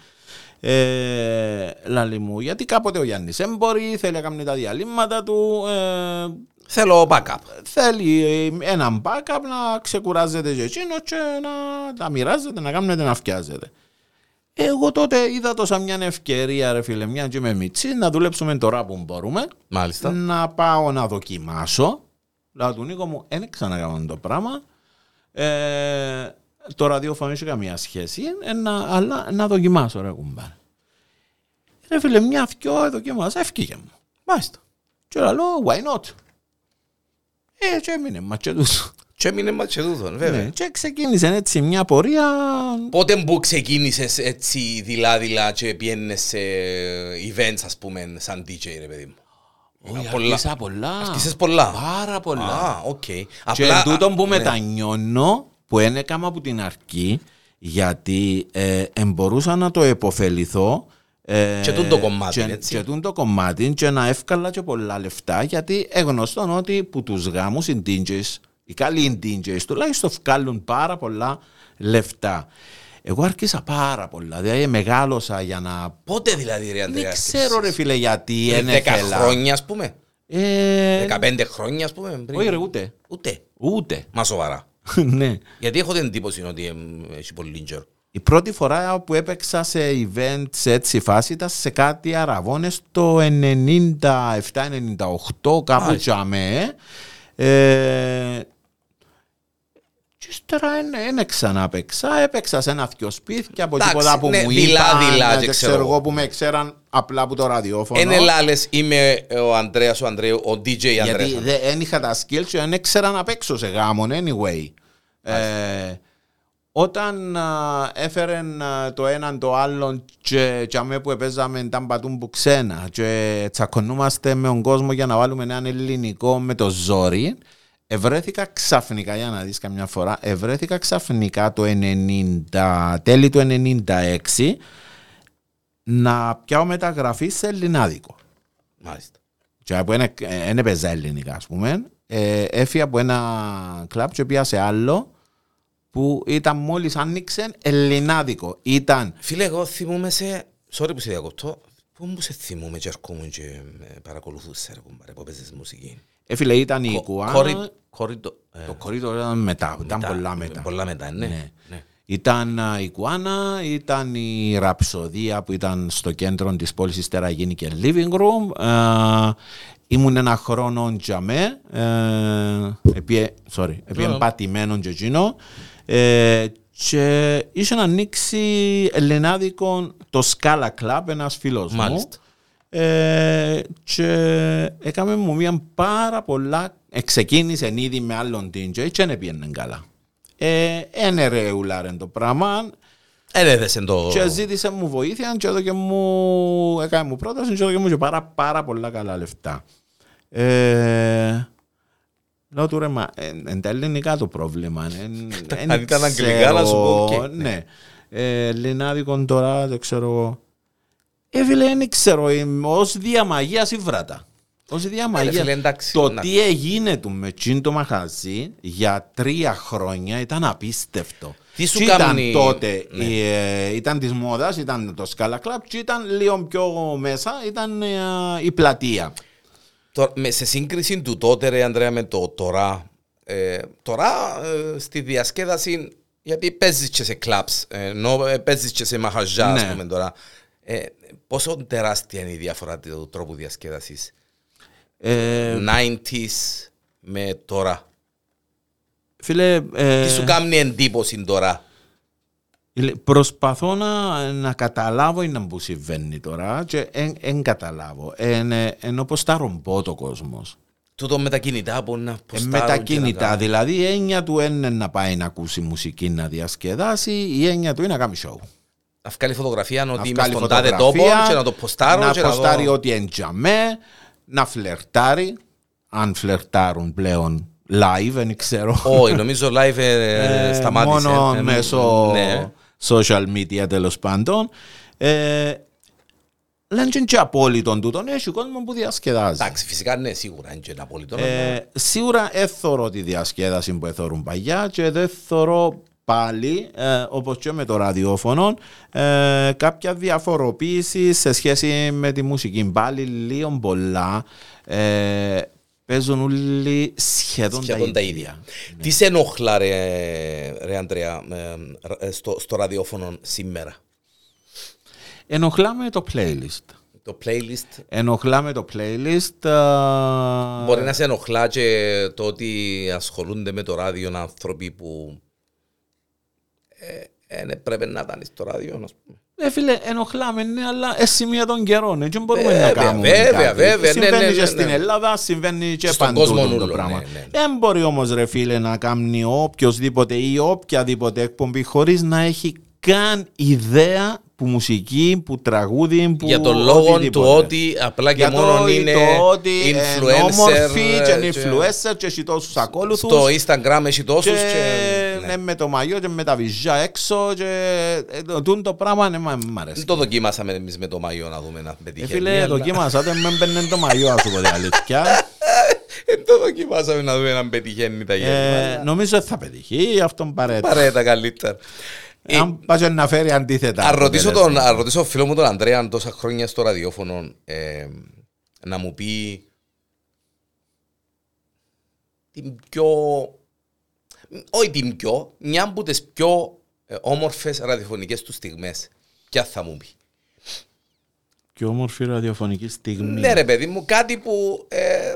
Ε, λαλή μου, γιατί κάποτε ο Γιάννης δεν μπορεί, θέλει να κάνει τα διαλύματα του, ε, Θέλω backup. θέλει ε, έναν backup να ξεκουράζεται και εκείνο και να τα μοιράζεται, να κάνετε να φτιάζετε. Εγώ τότε είδα το σαν μια ευκαιρία, ρε φίλε, μια και με μίτσι, να δουλέψουμε τώρα που μπορούμε, Μάλιστα. να πάω να δοκιμάσω. Λέω του Νίκο μου, δεν ξανακάνω το πράγμα. Ε, το ραδιόφωνο έχει καμία σχέση, ε, να- αλλά να δοκιμάσω, ρε κουμπάρε. Ρε φίλε, μια δυο δοκιμάσα, έφυγε μου. Μάλιστα. Και λέω, why not; Ε, και έμεινε ματσετούς. Και έμεινε μας και τούτον, βέβαια. Ναι, και ξεκίνησε έτσι μια πορεία. Πότε που ξεκίνησες έτσι δειλά-δειλά και πιένες σε events ας πούμε σαν DJ ρε παιδί μου; Όχι, πολλά. άρχισα πολλά. Άρχισες πολλά. Πάρα πολλά. Α, οκ. Και Απλά- τούτο που ναι. μετανιώνω, που δεν έκανα από την αρχή, γιατί ε, εν μπορούσα να το επωφεληθώ. Ε, Και τούτο κομμάτι, και, έτσι. Και τούτο κομμάτι και να εύκαλα και πολλά λεφτά, γιατί εν γνωστόν ότι που τους γάμους οι DJs, οι καλοί DJs τουλάχιστον βγάλουν πάρα πολλά λεφτά. Εγώ άρχισα πάρα πολλά, δηλαδή μεγάλωσα για να... Πότε δηλαδή ρε Ανδρέας. Δεν ξέρω ρε φίλε γιατί Πριν δεν 10 ήθελα. χρόνια ας πούμε. Ε, 15 χρόνια ας πούμε. πριν. όχι ρε ούτε, Ούτε. ούτε. Μα σοβαρά. <laughs> ναι. Γιατί έχω την εντύπωση ότι εμ, έχει πολύ καιρό. Η πρώτη φορά που έπαιξα σε event σε έτσι φάση ήταν σε κάτι αραβώνες το 97-98 κάπου Μάλιστα. τζαμέ. Ε, και ύστερα δεν ξανά παίξα. Έπαιξα σε ένα δυο σπίτια από Εντάξει, τίποτα που ναι, μου δειλά, είπαν. δειλά, και και ξέρω ξέρω εγώ που με ξέραν απλά από το ραδιόφωνο. Είναι λάλες, είμαι ο Ανδρέας ο Ανδρέου, ο DJ Γιατί Ανδρέας. δεν είχα τα skills και δεν ήξερα να παίξω σε γάμον anyway. Ε, όταν α, έφεραν α, το έναν το άλλον και, και αμέ που παίζαμε ήταν πατούν ξένα και τσακωνούμαστε με τον κόσμο για να βάλουμε έναν ελληνικό με το ζόρι ευρέθηκα ξαφνικά, για να δεις καμιά φορά, ευρέθηκα ξαφνικά το 90, τέλη του 96 να πιάω μεταγραφή σε ελληνάδικο Μάλιστα. και που δεν έπαιζα ελληνικά ας πούμε ε, έφυγα από ένα κλαμπ και πήγα σε άλλο που ήταν μόλις άνοιξε ελληνάδικο ήταν Φίλε, εγώ θυμούμαι σε... Sorry που σε διακοπτώ. Πού μου σε θυμούμαι και ερχόμουν και με παρακολουθούσες ρε κουμπάρε που παίζεις μουσική; έφυλε ήταν η Κο- Κουάνα κόρη- κόρη- ε, το κορίτο ήταν μετά, ήταν πολλά μετά Πολλά μετά, ναι. Ναι. ναι. Ήταν α, η Κουάνα, ήταν η Ραψοδία που ήταν στο κέντρο της πόλης ύστερα γίνει και living room. Ε, ήμουν ένα χρόνο τζαμέ, ε, επί, sorry, επί Ναι. εμπατημένο και εκείνο. Ε, και είχε να ανοίξει ελληνάδικο το Scala Club, ένας φίλος μου. Μάλιστα. Ε, και έκαμε μου μια πάρα πολλά ξεκίνησε ήδη με άλλον DJ και δεν πήγαινε καλά ε, είναι ρεουλάρεν το πράγμα Ε, δεν έδεσε το... και ζήτησε μου βοήθεια και έδωκε μου έκανε μου πρόταση και έδωκε μου και πάρα, πάρα πολλά καλά λεφτά ε, Λέω του ρε, μα εν τα ελληνικά το πρόβλημα. εν- <laughs> εν Αν ήταν αγγλικά, να σου πω, ξέρω, οκ, ναι. Ναι. Ε, Ελληνάδικον τώρα, δεν ξέρω εγώ. Ε, φίλε, δεν ξέρω, είμαι ως διαμαγείας ή βράτα. Ως διαμαγεία. Ε, φίλε, εντάξει, το να- τι έγινε του με τσιν το μαχαζί για τρία χρόνια ήταν απίστευτο. Τι σου Και ήταν κάνει- τότε, Ναι. η, ε, ήταν της μόδας, ήταν το Scala Club και ήταν λίγο πιο μέσα, ήταν ε, η πλατεία. Τώρα, με, σε σύγκριση του τότε, ρε Ανδρέα, με το τώρα, ε, τώρα ε, στη διασκέδαση, γιατί παίζεις και σε κλαμπς, ε, ενώ ε, παίζεις και σε μαχαζιά, ας Ναι. πούμε τώρα, ε, πόσο τεράστια είναι η διαφορά του τρόπου διασκέδασης; Ε, 90s με τώρα. φίλε, ε, Τι σου κάνει εντύπωση τώρα; Λέ- Προσπαθώ να, να καταλάβω είναι που συμβαίνει τώρα και δεν καταλάβω. Είναι εν, όπως τα ρομπότ ο κόσμος. Τούτο με τα κινητά που να Ε, ποστάρουν με τα και να κινητά, κάνουν. δηλαδή η έννοια του είναι να πάει να ακούσει μουσική, να διασκεδάσει, η έννοια του είναι να κάνει show. Να βγάλει φωτογραφία ότι Να είμαι βγάλει στον τάδε τόπο φωτογραφία, και να το ποστάρω να και να ποστάρει δω. ό,τι εντιαμέ, να φλερτάρει, αν φλερτάρουν πλέον live, δεν ξέρω. Όχι, νομίζω live ε, Ε, σταμάτησε. Μόνο Ε, μέσω ναι. Social media τέλος πάντων. Ε, Λένε και απόλυτον τούτον, έχει κόσμος που διασκεδάζει. Εντάξει, φυσικά ναι, σίγουρα είναι και ένα απόλυτο. Ε, σίγουρα έθωρο τη διασκέδαση που έθωρουν παγιά και δεν θωρώ πάλι, ε, όπως και με το ραδιόφωνο, ε, κάποια διαφοροποίηση σε σχέση με τη μουσική. Πάλι λίγο πολλά ε, παίζουν όλοι σχεδόν, σχεδόν τα ίδια. Τι σε ενοχλά ρε, ρε Αντρέα ε, ε, στο, στο ραδιόφωνο σήμερα; Ενοχλάμε το playlist. Το playlist; Ενοχλάμε το playlist. ε, μπορεί να σε ενοχλά και το ότι ασχολούνται με το ράδιο άνθρωποι που ε, ε, πρέπει να ήταν στο ράδιο. ας πούμε. Ε, φίλε, ενοχλάμε, ναι, αλλά σε σημεία των καιρών. Έτσι μπορούμε Βέβαια, να κάνουμε. βέβαια, κάτι. βέβαια, ναι, Συμβαίνει ναι, ναι, και ναι. στην Ελλάδα, συμβαίνει και Στον παντού κόσμο το όλο, πράγμα. ναι, ναι, ναι. Δεν μπορεί όμως, ρε φίλε, να κάνει οποιοδήποτε ή οποιαδήποτε εκπομπή χωρίς να έχει καν ιδέα που μουσική, που τραγούδι, που. Για τον λόγο του οτιδήποτε. ότι απλά και Για μόνο το, είναι το ότι είναι influencer. όμορφη και είναι ε, influencer και έχει τόσους ακόλουθους Στο Instagram έχει τόσους και, και... ναι, ναι. με το μαγιό και με τα βυζιά έξω και ε, το- τούτο το πράγμα ναι, μα- μ' αρέσει. Δεν το δοκίμασαμε εμείς με το μαγιό να δούμε να Ε, πετυχαίνει. φίλε, αλλά- δοκίμασα το, με μπαίνε το μαγιό, ας σου πω την αλήθεια. Δεν το δοκιμάσαμε να δούμε αν πετυχαίνει τα Ε, γέννημα. νομίζω ότι θα πετύχει, αυτόν παρέτα. Παρέ τα καλύτερα. Ε, Αν πας να φέρει αντίθετα. Αν ρωτήσω τον, αποτελέσματα. αν ρωτήσω φίλο μου τον Ανδρέα αν τόσα χρόνια στο ραδιόφωνο ε, να μου πει την πιο όχι την πιο, μια από τις πιο ε, όμορφες ραδιοφωνικές τους στιγμές. Ποια θα μου πει; Και όμορφη ραδιοφωνική στιγμή. Ναι ρε παιδί μου, κάτι που ε, ε,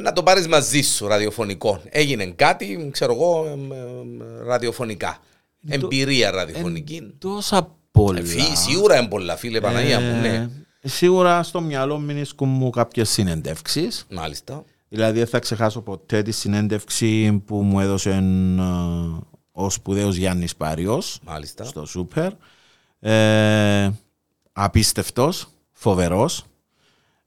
να το πάρεις μαζί σου ραδιοφωνικό. Έγινε κάτι, ξέρω εγώ, ε, ε, ραδιοφωνικά. Εν το- Εμπειρία ραδιοφωνική. Εν τόσα πολλά. Ε, φύ- Σίγουρα είναι πολλά φίλε Παναγία μου, ναι. Ε, Σίγουρα στο μυαλό μου βρίσκουν μου κάποιες συνεντεύξεις. Μάλιστα. Δηλαδή δεν θα ξεχάσω ποτέ τη συνέντευξη που μου έδωσε ε, ο σπουδαίος Γιάννης Πάριος Μάλιστα. στο Σούπερ. Ε, απίστευτος, φοβερός.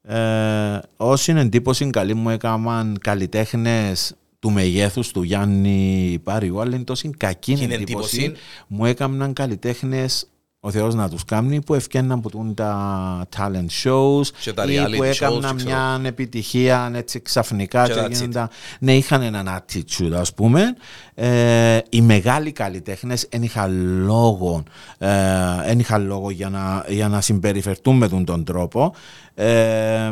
Ε, όσοι εντύπωση καλή μου έκαναν καλλιτέχνες του μεγέθους του Γιάννη Πάριου, αλλά είναι τόσο κακή Κοινή εντύπωση. εντύπωση. Μου έκαναν καλλιτέχνες ο Θεός να τους κάνει που ευκαιναν που τούν τα talent shows Και τα ή reality που shows, έκαναν ξέρω. μια επιτυχία έτσι ξαφνικά Και και that's γίνονταν- ναι, είχαν έναν attitude ας πούμε ε, οι μεγάλοι καλλιτέχνες δεν είχαν λόγο, ε, εν είχαν λόγο για, να, για να συμπεριφερθούν με τον, τον τρόπο ε,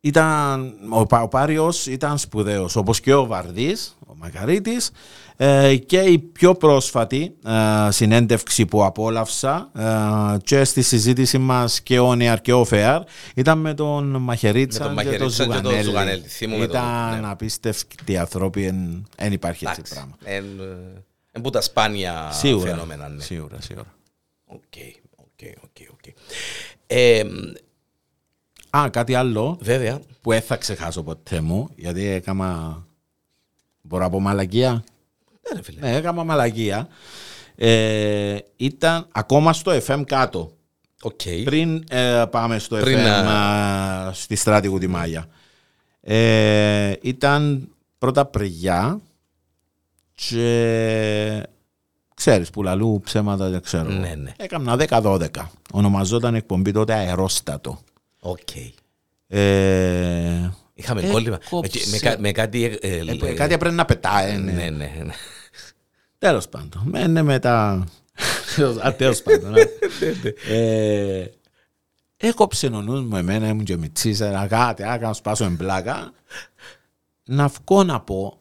ήταν, ο, Πα- ο Πάριος ήταν σπουδαίος όπως και ο Βαρδής, ο Μακαρίτης ε, και η πιο πρόσφατη ε, συνέντευξη που απόλαυσα ε, και στη συζήτηση μας και ο Νεαρ και ο Φεάρ ήταν με τον Μαχαιρίτσα, Με τον και τον Μαχαιρίτσα και τον Ζουγανέλη. Ζουγανέλη. Θυμούμαι τον, Ήταν ναι. απίστευτοι άνθρωποι, δεν υπάρχει έτσι Εντάξει. πράγμα. Εν, ε, εν που τα σπάνια Σίγουρα, φαινόμενα. Ναι. σίγουρα, σίγουρα. Οκ, οκ, οκ, οκ. Ε, Α, κάτι άλλο βέβαια. που δεν θα ξεχάσω ποτέ μου, γιατί έκανα, μπορώ να πω μαλακία; Ναι, ρε φίλε. Ναι, έκανα μαλακία. Ε, ήταν ακόμα στο FM κάτω. Οκ. Πριν ε, πάμε στο Πριν, FM α, α, στη Στρατηγού Τιμάγια. Ε, ήταν πρωταπριλιά και ξέρεις που λαλούν ψέματα δεν ξέρω. Ναι, ναι. Έκανα 10-12. Ονομαζόταν εκπομπή τότε αερόστατο. Οκ. Ε, Είχαμε Ε, κόλλημα. Με, κόψε. με, κα- με κάτι. ε, ε, ε, κάτι πρέπει να πετάει. ναι, Ναι. ναι, ναι. Τέλος πάντων. Μένε μετά. Α, τέλος πάντων. <laughs> ναι. Ε, Έκοψε ο νους μου εμένα, ήμουν και μητσής, ένα κάτι, άκα να σπάσω εμπλάκα. Να βγω να πω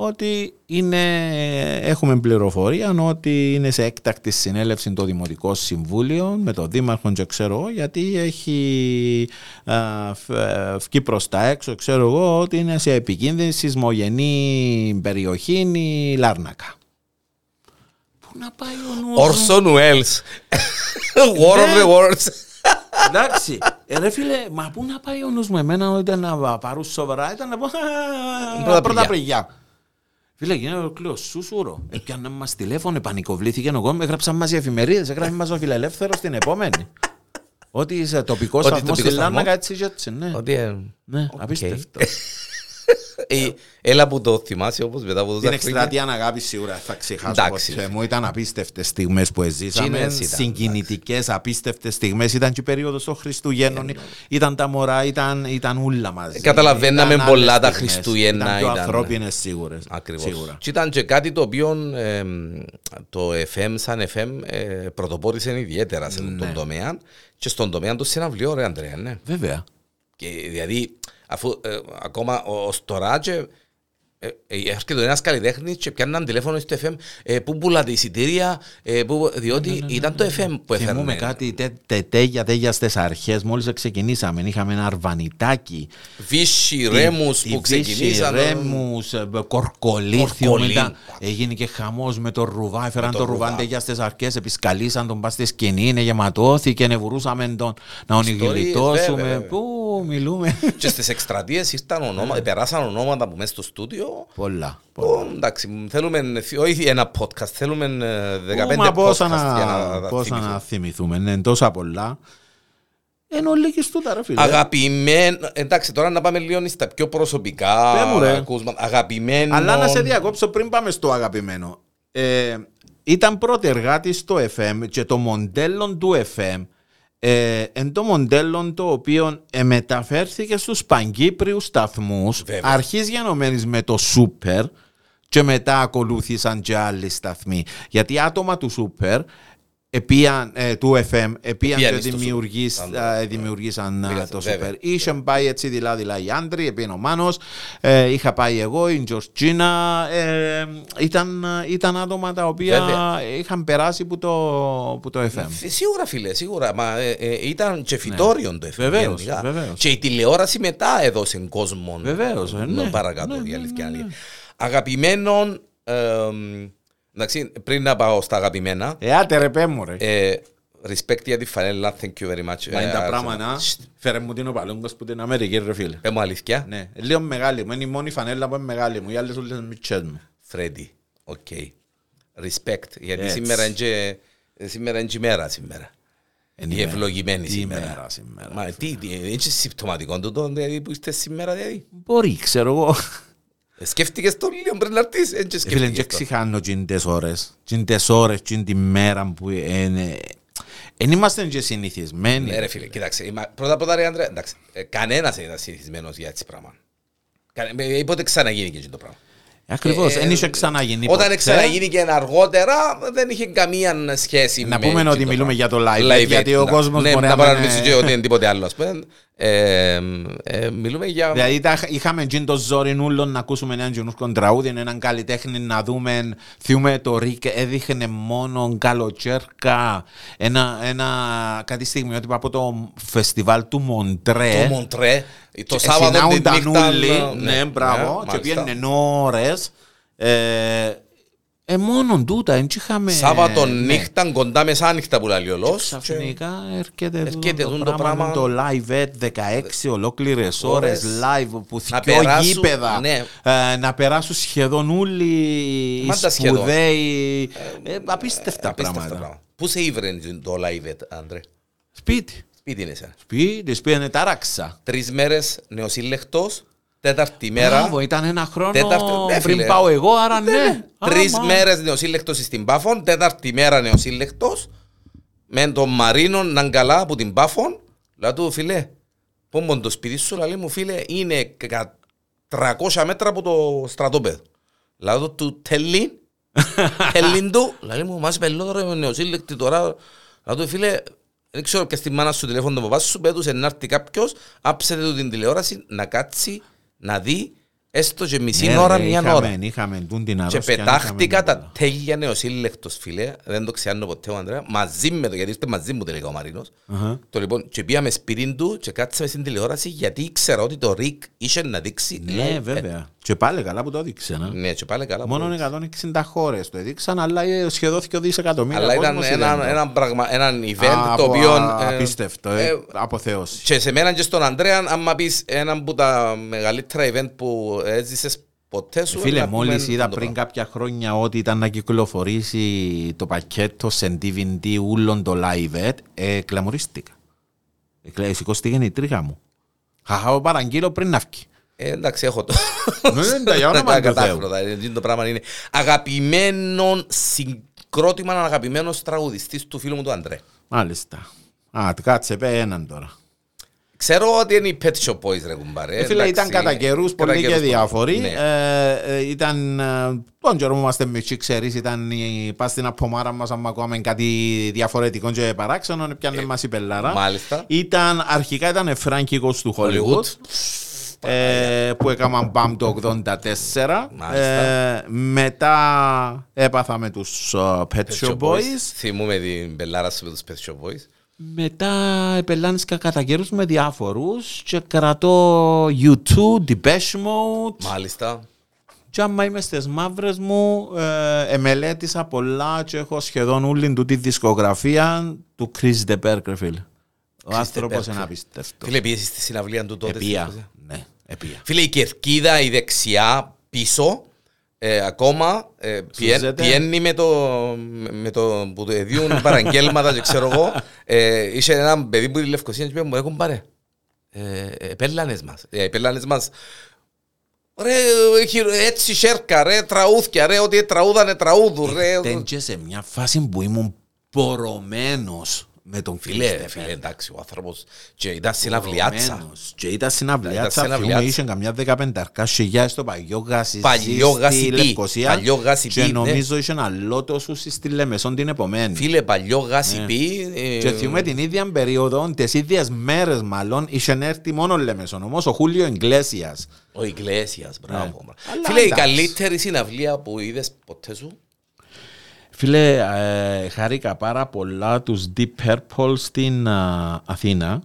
ότι είναι, έχουμε πληροφορία ότι είναι σε έκτακτη συνέλευση το Δημοτικό Συμβούλιο με τον Δήμαρχο και ξέρω εγώ γιατί έχει α, φ- ε, βγει προς τα έξω ξέρω εγώ ότι είναι σε επικίνδυνη σεισμογενή περιοχή η Λάρνακα. Πού να πάει ο νους μου; Orson Welles. <laughs> War of the Worlds. Εντάξει, ε, ρε φίλε, μα πού να πάει ο νους μου; Εμένα ότι ήταν να πάρουν σοβαρά, ήταν να πω «Α, Πρώτα πρωταπριλιά». Πριγιά. Φίλε, γίνεται ο κλείος, σούσουρο. Έπιανε μας τηλέφωνο, πανικοβλήθηκε ο κόσμος, έγραψαν μας οι εφημερίδες, έγραψε μας ο φιλελεύθερος την επόμενη. Ότι είσαι τοπικός Ότι σταθμός τοπικός στη σταθμός. Λάρνακα έτσι και έτσι, ναι. Ότι. ε, Ναι, οκ. απίστευτο. Ε, Έλα που το θυμάσαι όπως μετά από Την τόσα χρόνια. εκστρατεία αγάπη σίγουρα θα ξεχάσω Εντάξει. ποτέ μου. Ήταν απίστευτες στιγμές που εζήσαμε. Εκείνες ήταν, Συγκινητικές, απίστευτες στιγμές. Ήταν και η περίοδος των Χριστουγέννων. Ήταν τα μωρά, ήταν, ήταν ούλα μαζί. Καταλαβαίναμε Ήταν πολλά άλλες τα στιγμές. Χριστούγεννα, Ήταν πιο ήταν- ανθρώπινες σίγουρες. Ακριβώς. Σίγουρα. Και ήταν και κάτι το οποίο ε, το FM σαν FM ε, πρωτοπόρησε ιδιαίτερα σε Ναι. τον τομέα και στον τομέα του συναυλίου, ρε Αντρέα, ναι. Βέβαια. Και δηλαδή, αφού ε, ακόμα ως τώρα και ε, ε, έρχεται ένας καλλιτέχνης και πιάνναν τηλέφωνο στο FM ε, πού πουλάτε εισιτήρια, ε, που, διότι ήταν το FM που έφερνε. Θυμούμε κάτι τε, τε, τέγια, τέγια στις αρχές. Μόλις ξεκινήσαμε, είχαμε ένα αρβανιτάκι. Βύσσι, ρέμους που ξεκινήσαν. Ρέμους, κορκολίθιο. Κορκολί. Μετά έγινε και χαμός με το ρουβά. Έφεραν το το, ρουβά. ρουβά για στις αρχές. Επισκαλίσαν τον πας στη σκηνή. Είναι γεματώθηκε. Νευουρούσαμε τον να ονιγυλιτώσουμε. βέβαια. Πού μιλούμε. Και στις εκστρατείες ήρθαν ονόματα, περάσαν ονόματα από μέσα στο στούντιο. Πολλά. Ω, Εντάξει, θέλουμε όχι ένα podcast, θέλουμε ε, 15 Μα podcast πόσα για να, να πόσα θυμηθούμε. να θυμηθούμε. Είναι τόσα πολλά. Ενώ λίγες τούτα ρε φίλε. Αγαπημένο, εντάξει τώρα να πάμε λίγο στα πιο προσωπικά Πέ μου, ρε. ακούσματα. Αγαπημένο. Αλλά να σε διακόψω πριν πάμε στο αγαπημένο. Ε, ήταν πρώτη εργάτη στο FM και το μοντέλο του FM ε, εν το μοντέλο το οποίο ε, μεταφέρθηκε στους παγκύπριους σταθμούς Βέβαια. αρχής γενομένης με το Σούπερ και μετά ακολούθησαν και άλλοι σταθμοί. Γιατί άτομα του Σούπερ επίαν, ε, του FM, επίαν Επίαν και στο δημιουργήσ- Super. α, δημιουργήσαν α, Πήγα- το βέβαια. Super. Είχε πάει έτσι δειλά-δειλά οι άντροι, επίαν ο Μάνος, ε, είχα πάει εγώ, η Τζορτζίνα, ε, ήταν, ήταν άτομα τα οποία Βέβαια. είχαν περάσει που το, που το FM. Φι- Σίγουρα, φίλε, σίγουρα. Μα, ε, ε, ήταν και φυτόριον το FM. Ναι. Βεβαίως, γενικά. βεβαίως. Και η τηλεόραση μετά έδωσε κόσμο. Βεβαίως, ε, ναι. Παρακάτω, Ναι, η ναι, αλήθεια ναι, είναι. ναι. Αγαπημένων. Εμ, εντάξει, πριν να πάω στα αγαπημένα. Ε, άτε ρε πέ μου ρε. ε, respect για τη φανέλα, thank you very much. Μα είναι Ε, τα ας- πράγματα, φέρε μου την ο Παλούγκος που την Αμερική ρε φίλε. Ε, μου αλήθεια. Ναι, λίγο μεγάλη μου, είναι η μόνη φανέλα που είναι μεγάλη μου, οι άλλες όλες είναι μιτσιές μου. Φρέντι, οκ. Respect, γιατί Έτσι. σήμερα είναι και- σήμερα είναι και η μέρα σήμερα. Είναι Η η μέρα. ευλογημένη Η σήμερα. μέρα σήμερα, Μα τι, τι, είναι και συμπτωματικό τούτο δηλαδή, που είστε σήμερα δηλαδή. Μπορεί, ξέρω εγώ. Ε, Σκέφτηκες το λίγο πριν να έρθεις, δεν και Ε, Φίλε, δεν σκέφτηκες το. ξεχάνω τις ώρες. τις ώρες, την μέρα που είναι... Εν είμαστε και συνηθισμένοι. Ναι ρε φίλε, κοίταξε, είμα- πρώτα απ' όλα ρε Άντρε, εντάξει, ε, κανένας δεν ήταν συνηθισμένος για έτσι πράγμα. Κανε- ε, Πότε ξαναγίνει και αυτό το πράγμα. Ακριβώς, Ε, δεν είχε ξαναγίνει Όταν ποτέ. ξαναγίνει και αργότερα, δεν είχε καμία σχέση Να με πούμε το ότι πράγμα. μιλούμε για το live, γιατί ο να- κόσμος ναι, μπορεί να να είναι- παρανομήσει και ότι είναι τίποτε άλλο, ας πούμε. Ε, ε, Μιλούμε για... Δηλαδή τα- είχαμε τζιν το ζόρι ούλων να ακούσουμε έναν καινούργιο τραγούδι, έναν καλλιτέχνη να δούμε, θυμούμε το Ρίκ έδειχνε μόνο καλοτσέρκα, ένα, ένα κάτι στιγμιότυπο από το φεστιβάλ του Μοντρέ. Το Μοντρέ, το Και Σάββατο την συνάουνταν νύχτα... όλοι, ναι, μπράβο, και μάλιστα. πήγαινε ώρες. Ε, ε, μόνο τούτα, δεν είχαμε... Σάββατο ναι. νύχτα, κοντά μεσάνυχτα που λέει ο Λος. Ξαφνικά έρχεται, Έρχεται το, τούτο το το πράγμα, πράγμα. το live at 16 ολόκληρες ώρες Ώρες. live που Να θυκιό περάσουν, γήπεδα ναι. ε, να περάσουν σχεδόν όλοι οι Μάντα σχεδόν. σπουδαίοι ε, απίστευτα Απίστευτα πράγματα πράγματα. Πού σε ήβρε το live, Άντρε; σπίτι Σπίτι είναι εσένα. σπίτι σπίτι τάραξα Τρεις μέρες νεοσύλλεκτος, τέταρτη μέρα. Μπράβο, ήταν ένα χρόνο Τέταρτη- ναι, πριν φίλε. πάω εγώ άρα ναι Τρεις Άμα. μέρες νεοσύλλεκτος στην Πάφων, τέταρτη μέρα νεοσύλλεκτος, με τον Μαρίνο να είναι καλά από την Πάφων. Λέω του φίλε, πόμπον το σπίτι σου, λέει μου φίλε, είναι κα- 300 μέτρα από το στρατόπεδο. Λέω του <laughs> του τελείν, τελείν του, λέει μου, μας είπε λόγω ρε νεοσύλλεκτη τώρα. Λέω του φίλε, δεν ξέρω και στη μάνα σου τηλέφωνο τον παπά σου, πέτουσε να έρθει κάποιος, άψετε του την τηλεόραση, να κάτσει, να δει, έστω και μισή Ναι, ώρα, ρε, μια είχαμε- ώρα. είχαμε τούν την Και αρρώστια, πετάχτηκα είχαμε τα τέλεια νεοσύλλεκτος φίλε, δεν το ξεάνω ποτέ ο Ανδρέα, μαζί με το, γιατί είστε μαζί μου τελικά ο Μαρίνος. Αχα. Το λοιπόν, και πήγαμε σπίτι του και κάτσαμε στην τηλεόραση γιατί ήξερα ότι το Ρικ είχε να δείξει. Ναι live. βέβαια και πάλι καλά που το έδειξε να. Ναι, και πάλι καλά. Μόνο 160 χώρες το έδειξαν, αλλά ε, σχεδόν 2 δισεκατομμύρια Αλλά ήταν κόσμος ένα, είδαν το. ένα, πράγμα, έναν event Α, το απο- οποίο... α, ε, Απίστευτο, ε, ε, αποθέωση. Και σε μένα και στον Ανδρέα, άμα πεις ένα από τα μεγαλύτερα event που έζησες ποτέ σου... Φίλε, να πούμε μόλις είδα το πριν πράγμα. κάποια χρόνια ότι ήταν να κυκλοφορήσει το πακέτο σε DVD ούλων το live, ε, ε, κλαμουρίστηκα. Ε, κλα- Σηκώστηκε η τρίχα μου. Χαχάω παραγγείλω πριν να βγει. Ε, εντάξει, έχω το. Ναι, ναι, για όνομα <laughs> του Κατάφρωτα. ε, Το πράγμα είναι αγαπημένο συγκρότημα, αγαπημένος τραγουδιστής του φίλου μου του Αντρέ. Μάλιστα. Α, κάτσε, πέ έναν τώρα. Ξέρω ότι είναι οι Pet Shop Boys, ρε κουμπάρε. Ε, φίλε, ήταν κατά καιρούς κατά πολύ και καιρούς διάφοροι. Ναι. Ε, ε, ήταν, ε, τον καιρό που είμαστε μητσί, ξέρεις, ήταν η, πας στην απομάρα μας, άμα ακούαμε κάτι διαφορετικό και παράξενο, πιάνε μας η πελάρα. Ε, Μάλιστα. Ήταν, αρχικά ήταν φράγκικος του Hollywood. ε, που έκαναν μπαμ το 84. Μάλιστα. Ε, μετά έπαθα με τους ε, Pet Shop Boys. Θυμούμε την πελάρα σου με τους Pet Shop Boys. Μετά επελάνισκα κατά καιρούς με διάφορους και κρατώ U2, Depeche Mode Μάλιστα. και άμα είμαι στις μαύρες μου ε, εμελέτησα πολλά και έχω σχεδόν όλη του τη δισκογραφία του Chris DeBerg, ρε φίλε. Ο άνθρωπος DeBerg. είναι απίστευτος. Φίλε, πήγες στη συναυλία του τότε. Επία. στην- Ναι, επία. Φίλε, η κερκίδα, η δεξιά, πίσω, ε, ακόμα ε, πιέν- Σουζέται. πιένει με το, με το που του διούν παραγγέλματα και ξέρω εγώ. Ε, είχε ένα παιδί που είναι Λευκοσία και είπε μου, έχουν πάρε. Ε, ε, πέλανες μας. Ε, πέλανες μας. Ρε, χειρο- έτσι σέρκα, ρε, τραούθκια, ρε, ότι τραούδανε τραούδου, ρε. Ήταν και σε μια φάση που ήμουν πορωμένος με τον Φίλε, Christopher. φίλε, εντάξει, ο άνθρωπος και ήταν συναυλιάτσα. Ορωμένος. Και ήταν συναυλιάτσα, Ήταν θυμούμε, συναυλιάτσα. είχε καμιά δεκαπενταρκά χιλιάδες στο παλιό γάσι Παλιό στη Γασιπί. Λευκοσία Παλιό Γασιπί, και ναι. νομίζω είχε ένα λότο σου στη Λεμεσόν την επομένη. Φίλε, παλιό γάσιπι. ε, Και θυμούμε την ίδια περίοδο, τις ίδιες μέρες μάλλον, είχε έρθει μόνο Λεμεσόν, όμως ο Χούλιο Εγκλέσιας. Ο Ιγκλέσιας, μπράβο. Ναι. μπράβο. Αλλά Φίλε, η εντάξει. καλύτερη συναυλία που είδες ποτέ σου; Φίλε, ε, χάρηκα πάρα πολλά τους Deep Purple στην α, Αθήνα.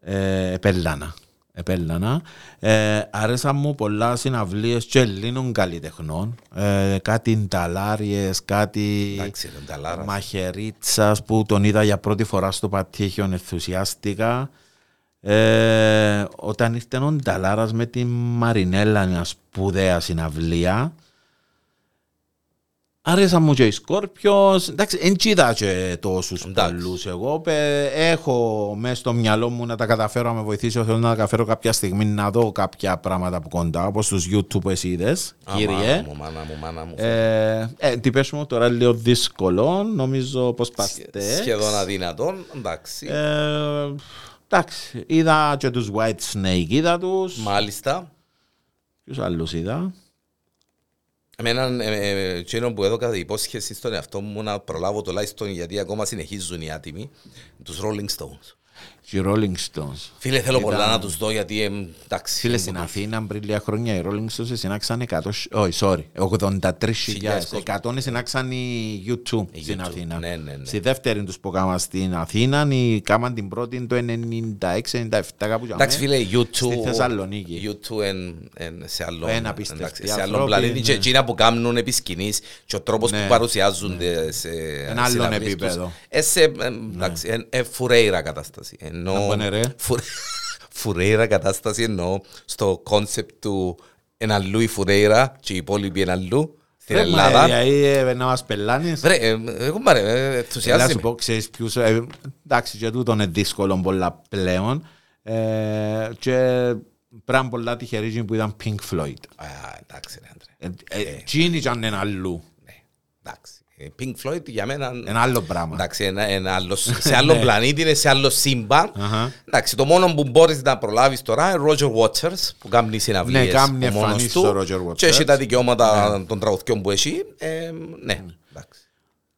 Ε, επέλανα. Επέλανα. Ε, άρεσαν μου πολλά συναυλίες και Ελλήνων καλλιτεχνών. Ε, κάτι νταλάριες, κάτι Εντάξει, ρε, νταλάρας. μαχαιρίτσας που τον είδα για πρώτη φορά στο Πατήχιον, ενθουσιάστηκα. Ε, όταν ήρθε ο Νταλάρας με τη Μαρινέλα, μια σπουδαία συναυλία, Άρεσα μου και οι Σκόρπιος, εντάξει, δεν είδα και τόσους Εντάξει. πολλούς εγώ. Πε- έχω μέσα στο μυαλό μου να τα καταφέρω, να με βοηθήσει ο Θεός να τα καταφέρω κάποια στιγμή να δω κάποια πράγματα από κοντά, όπως τους YouTube που εσύ είδες, Α, κύριε. Μάνα μου, μάνα μου, μάνα μου. Ε, ε, τι πες μου τώρα λίγο δύσκολο, νομίζω πως παστές. Σχεδόν αδύνατον, εντάξει. Ε, εντάξει, είδα και τους White Snake, είδα τους. Μάλιστα. Ποιους άλλους είδα; Εμένα, ε, ε, εκείνο που έδωκα υπόσχεση στον εαυτό μου να προλάβω τουλάχιστον γιατί ακόμα συνεχίζουν οι άτιμοι, τους Rolling Stones. Και οι Rolling Stones. Φίλε, θέλω Ήταν- πολλά να τους δω γιατί, ε, εντάξει. Φίλε, μου στην τους- Αθήνα πριν λίγα χρόνια οι Rolling Stones συνάξαν 100, όχι, sorry, 83.000. κόσμο. 100 συνάξαν οι YouTube Οι στην YouTube, Αθήνα. ναι, ναι, ναι. Στη δεύτερη τους που κάμαν στην Αθήνα, οι κάμαν την πρώτη το 96-97 κάπου για Εντάξει μέ. φίλε, Στη YouTube, Θεσσαλονίκη. YouTube εν, εν, σε άλλο, Ένα απίστευτοι εντάξει, σε άλλο άνθρωποι, πλανήτη και ναι. εκείνα που κάνουν επί σκηνής και ο τρόπος Ναι. που παρουσιάζονται σε Ένα άλλον συναυλίες επίπεδο. Ναι. τους. Ε, σε, ε, εντάξει, εν- ε, φουρέιρα κατάσταση. Ενώ, Να πάνε, ρε. φουρε- <laughs> φουρέιρα κατάσταση εννοώ στο κόνσεπτ του ένα αλλού η φουρέιρα και οι υπόλοιποι ένα αλλού στην Ρε, μα, Ελλάδα. Δηλαδή, ε, να μας πελάνεις. Βρε, ε, εγώ μπαρε, ε, Έλα ενθουσιάζει σου με. πω, ξέρεις ποιους, ε, εντάξει και τούτο είναι δύσκολο πολλά πλέον ε, και πράγμα πολλά τυχερή που ήταν Pink Floyd. Α, εντάξει ρε άντρε. Ε, ε, Εκείνοι ήταν ένα αλλού, Ναι, εντάξει. Ε, Pink Floyd για μένα ένα άλλο πράγμα. Εντάξει, ένα, ένα άλλο, <laughs> σε άλλο πλανήτη, είναι σε άλλο σύμπαν. Ναι. Αχα. Εντάξει, το μόνο που μπορείς να προλάβεις τώρα είναι Roger Waters που κάνει συναυλίες Ναι, κάνει ο μόνος εμφανίσεις του ο Roger Waters. και έχει τα δικαιώματα των τραγουδιών που έχει. Ε, ναι, εντάξει.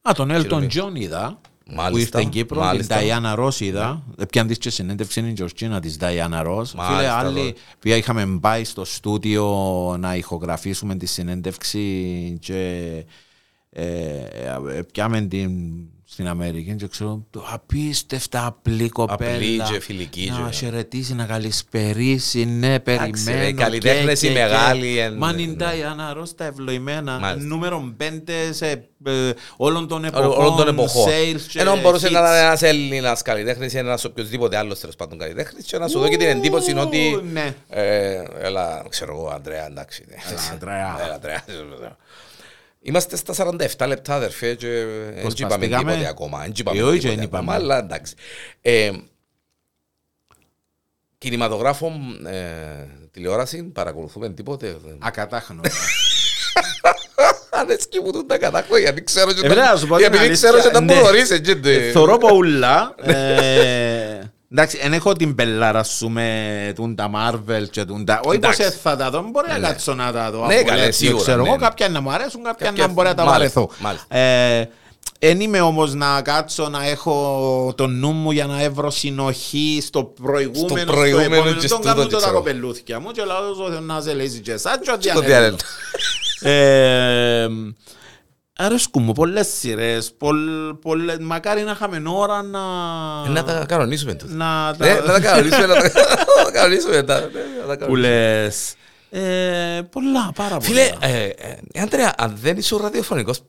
Α, τον Elton Χειροπή. John είδα, που Μάλιστα, ήρθε στην Κύπρο, την μάλιστα. Diana Ross είδα. Επιάν της και συνέντευξη είναι η Τζορτζίνα της Diana Ross. Φίλε, Μάλιστα, άλλοι τώρα. που είχαμε πάει στο στούντιο να ηχογραφήσουμε τη συνέντευξη και ε, ε, πιάμε την στην Αμερική και ξέρω το απίστευτα απλή κοπέλα Απλή και φιλική να και- χαιρετήσει, να καλησπερίσει ναι ρε, περιμένω οι καλλιτέχνες οι μεγάλοι εν- Μα είναι ναι. Νταϊάννα Ρος τα ευλογημένα Μάλιστα. νούμερο 5 σε ε, όλων των Όλων εποχών των εποχών. sales και Ενώ μπορούσε να hits. ήταν ένας Έλληνας καλλιτέχνης ή ένας οποιοδήποτε άλλος τέλος πάντων καλλιτέχνης και να σου δω και την εντύπωση είναι ότι Ου, ναι. ε, έλα, ξέρω εγώ, Αντρέα, εντάξει. ναι. Έλα, Αντρέα. Έλα, Αντρέα. Είμαστε στα 47 λεπτά, αδερφέ, και δεν Πώς είπαμε παστήκαμε; τίποτε ακόμα. Δεν είπαμε Ε, όχι, τίποτε δεν ακόμα, είπαμε. αλλά εντάξει. Ε, Κινηματογράφο, ε, τηλεόραση, παρακολουθούμε τίποτε. Ακατάχνοντα. <laughs> Αρέσκει μου τούτα κατάκο, γιατί ξέρω και Ε, βέβαια, να σου πω την γιατί αλήθεια, ξέρω και τα ναι. μπορείς, έτσι. τε- Θωρώ πολλά. Ε, Εντάξει, δεν έχω την πελάρα σου με τούν τα Marvel και τούν τα... Όχι πως Εντάξει. θα τα δω, μπορεί να Ναι. κάτσω να τα δω. Ναι, από καλέ, έτσι, σίγουρα, Ξέρω ναι, εγώ, ναι. κάποια να μου αρέσουν, κάποια Κάποια- να μπορεί να τα μάλιστα, βαρεθώ. μάλιστα. Ε, Εν είμαι όμως να κάτσω να έχω το νου μου για να έβρω συνοχή στο προηγούμενο, Στο προηγούμενο επόμενο. και Τον στο κάνω τότε, το τα ξέρω. κοπελούθηκια μου και λέω ο Θεός να σε λέει και εσάς και ό,τι Αρέσκουν μου πολλές σειρές, πολλ- πολλές- μακάρι να είχαμε ώρα να... Ε, Να τα κανονίσουμε τούτα. να Ναι, Να τα κανονίσουμε, να τα- <laughs> να τα κανονίσουμε. τα- ναι, να τα που κανονίσουμε. λες. Ε, πολλά, πάρα πολλά. Φίλε, ε, ε, Αντρέα, αν δεν ήσουν ραδιοφωνικός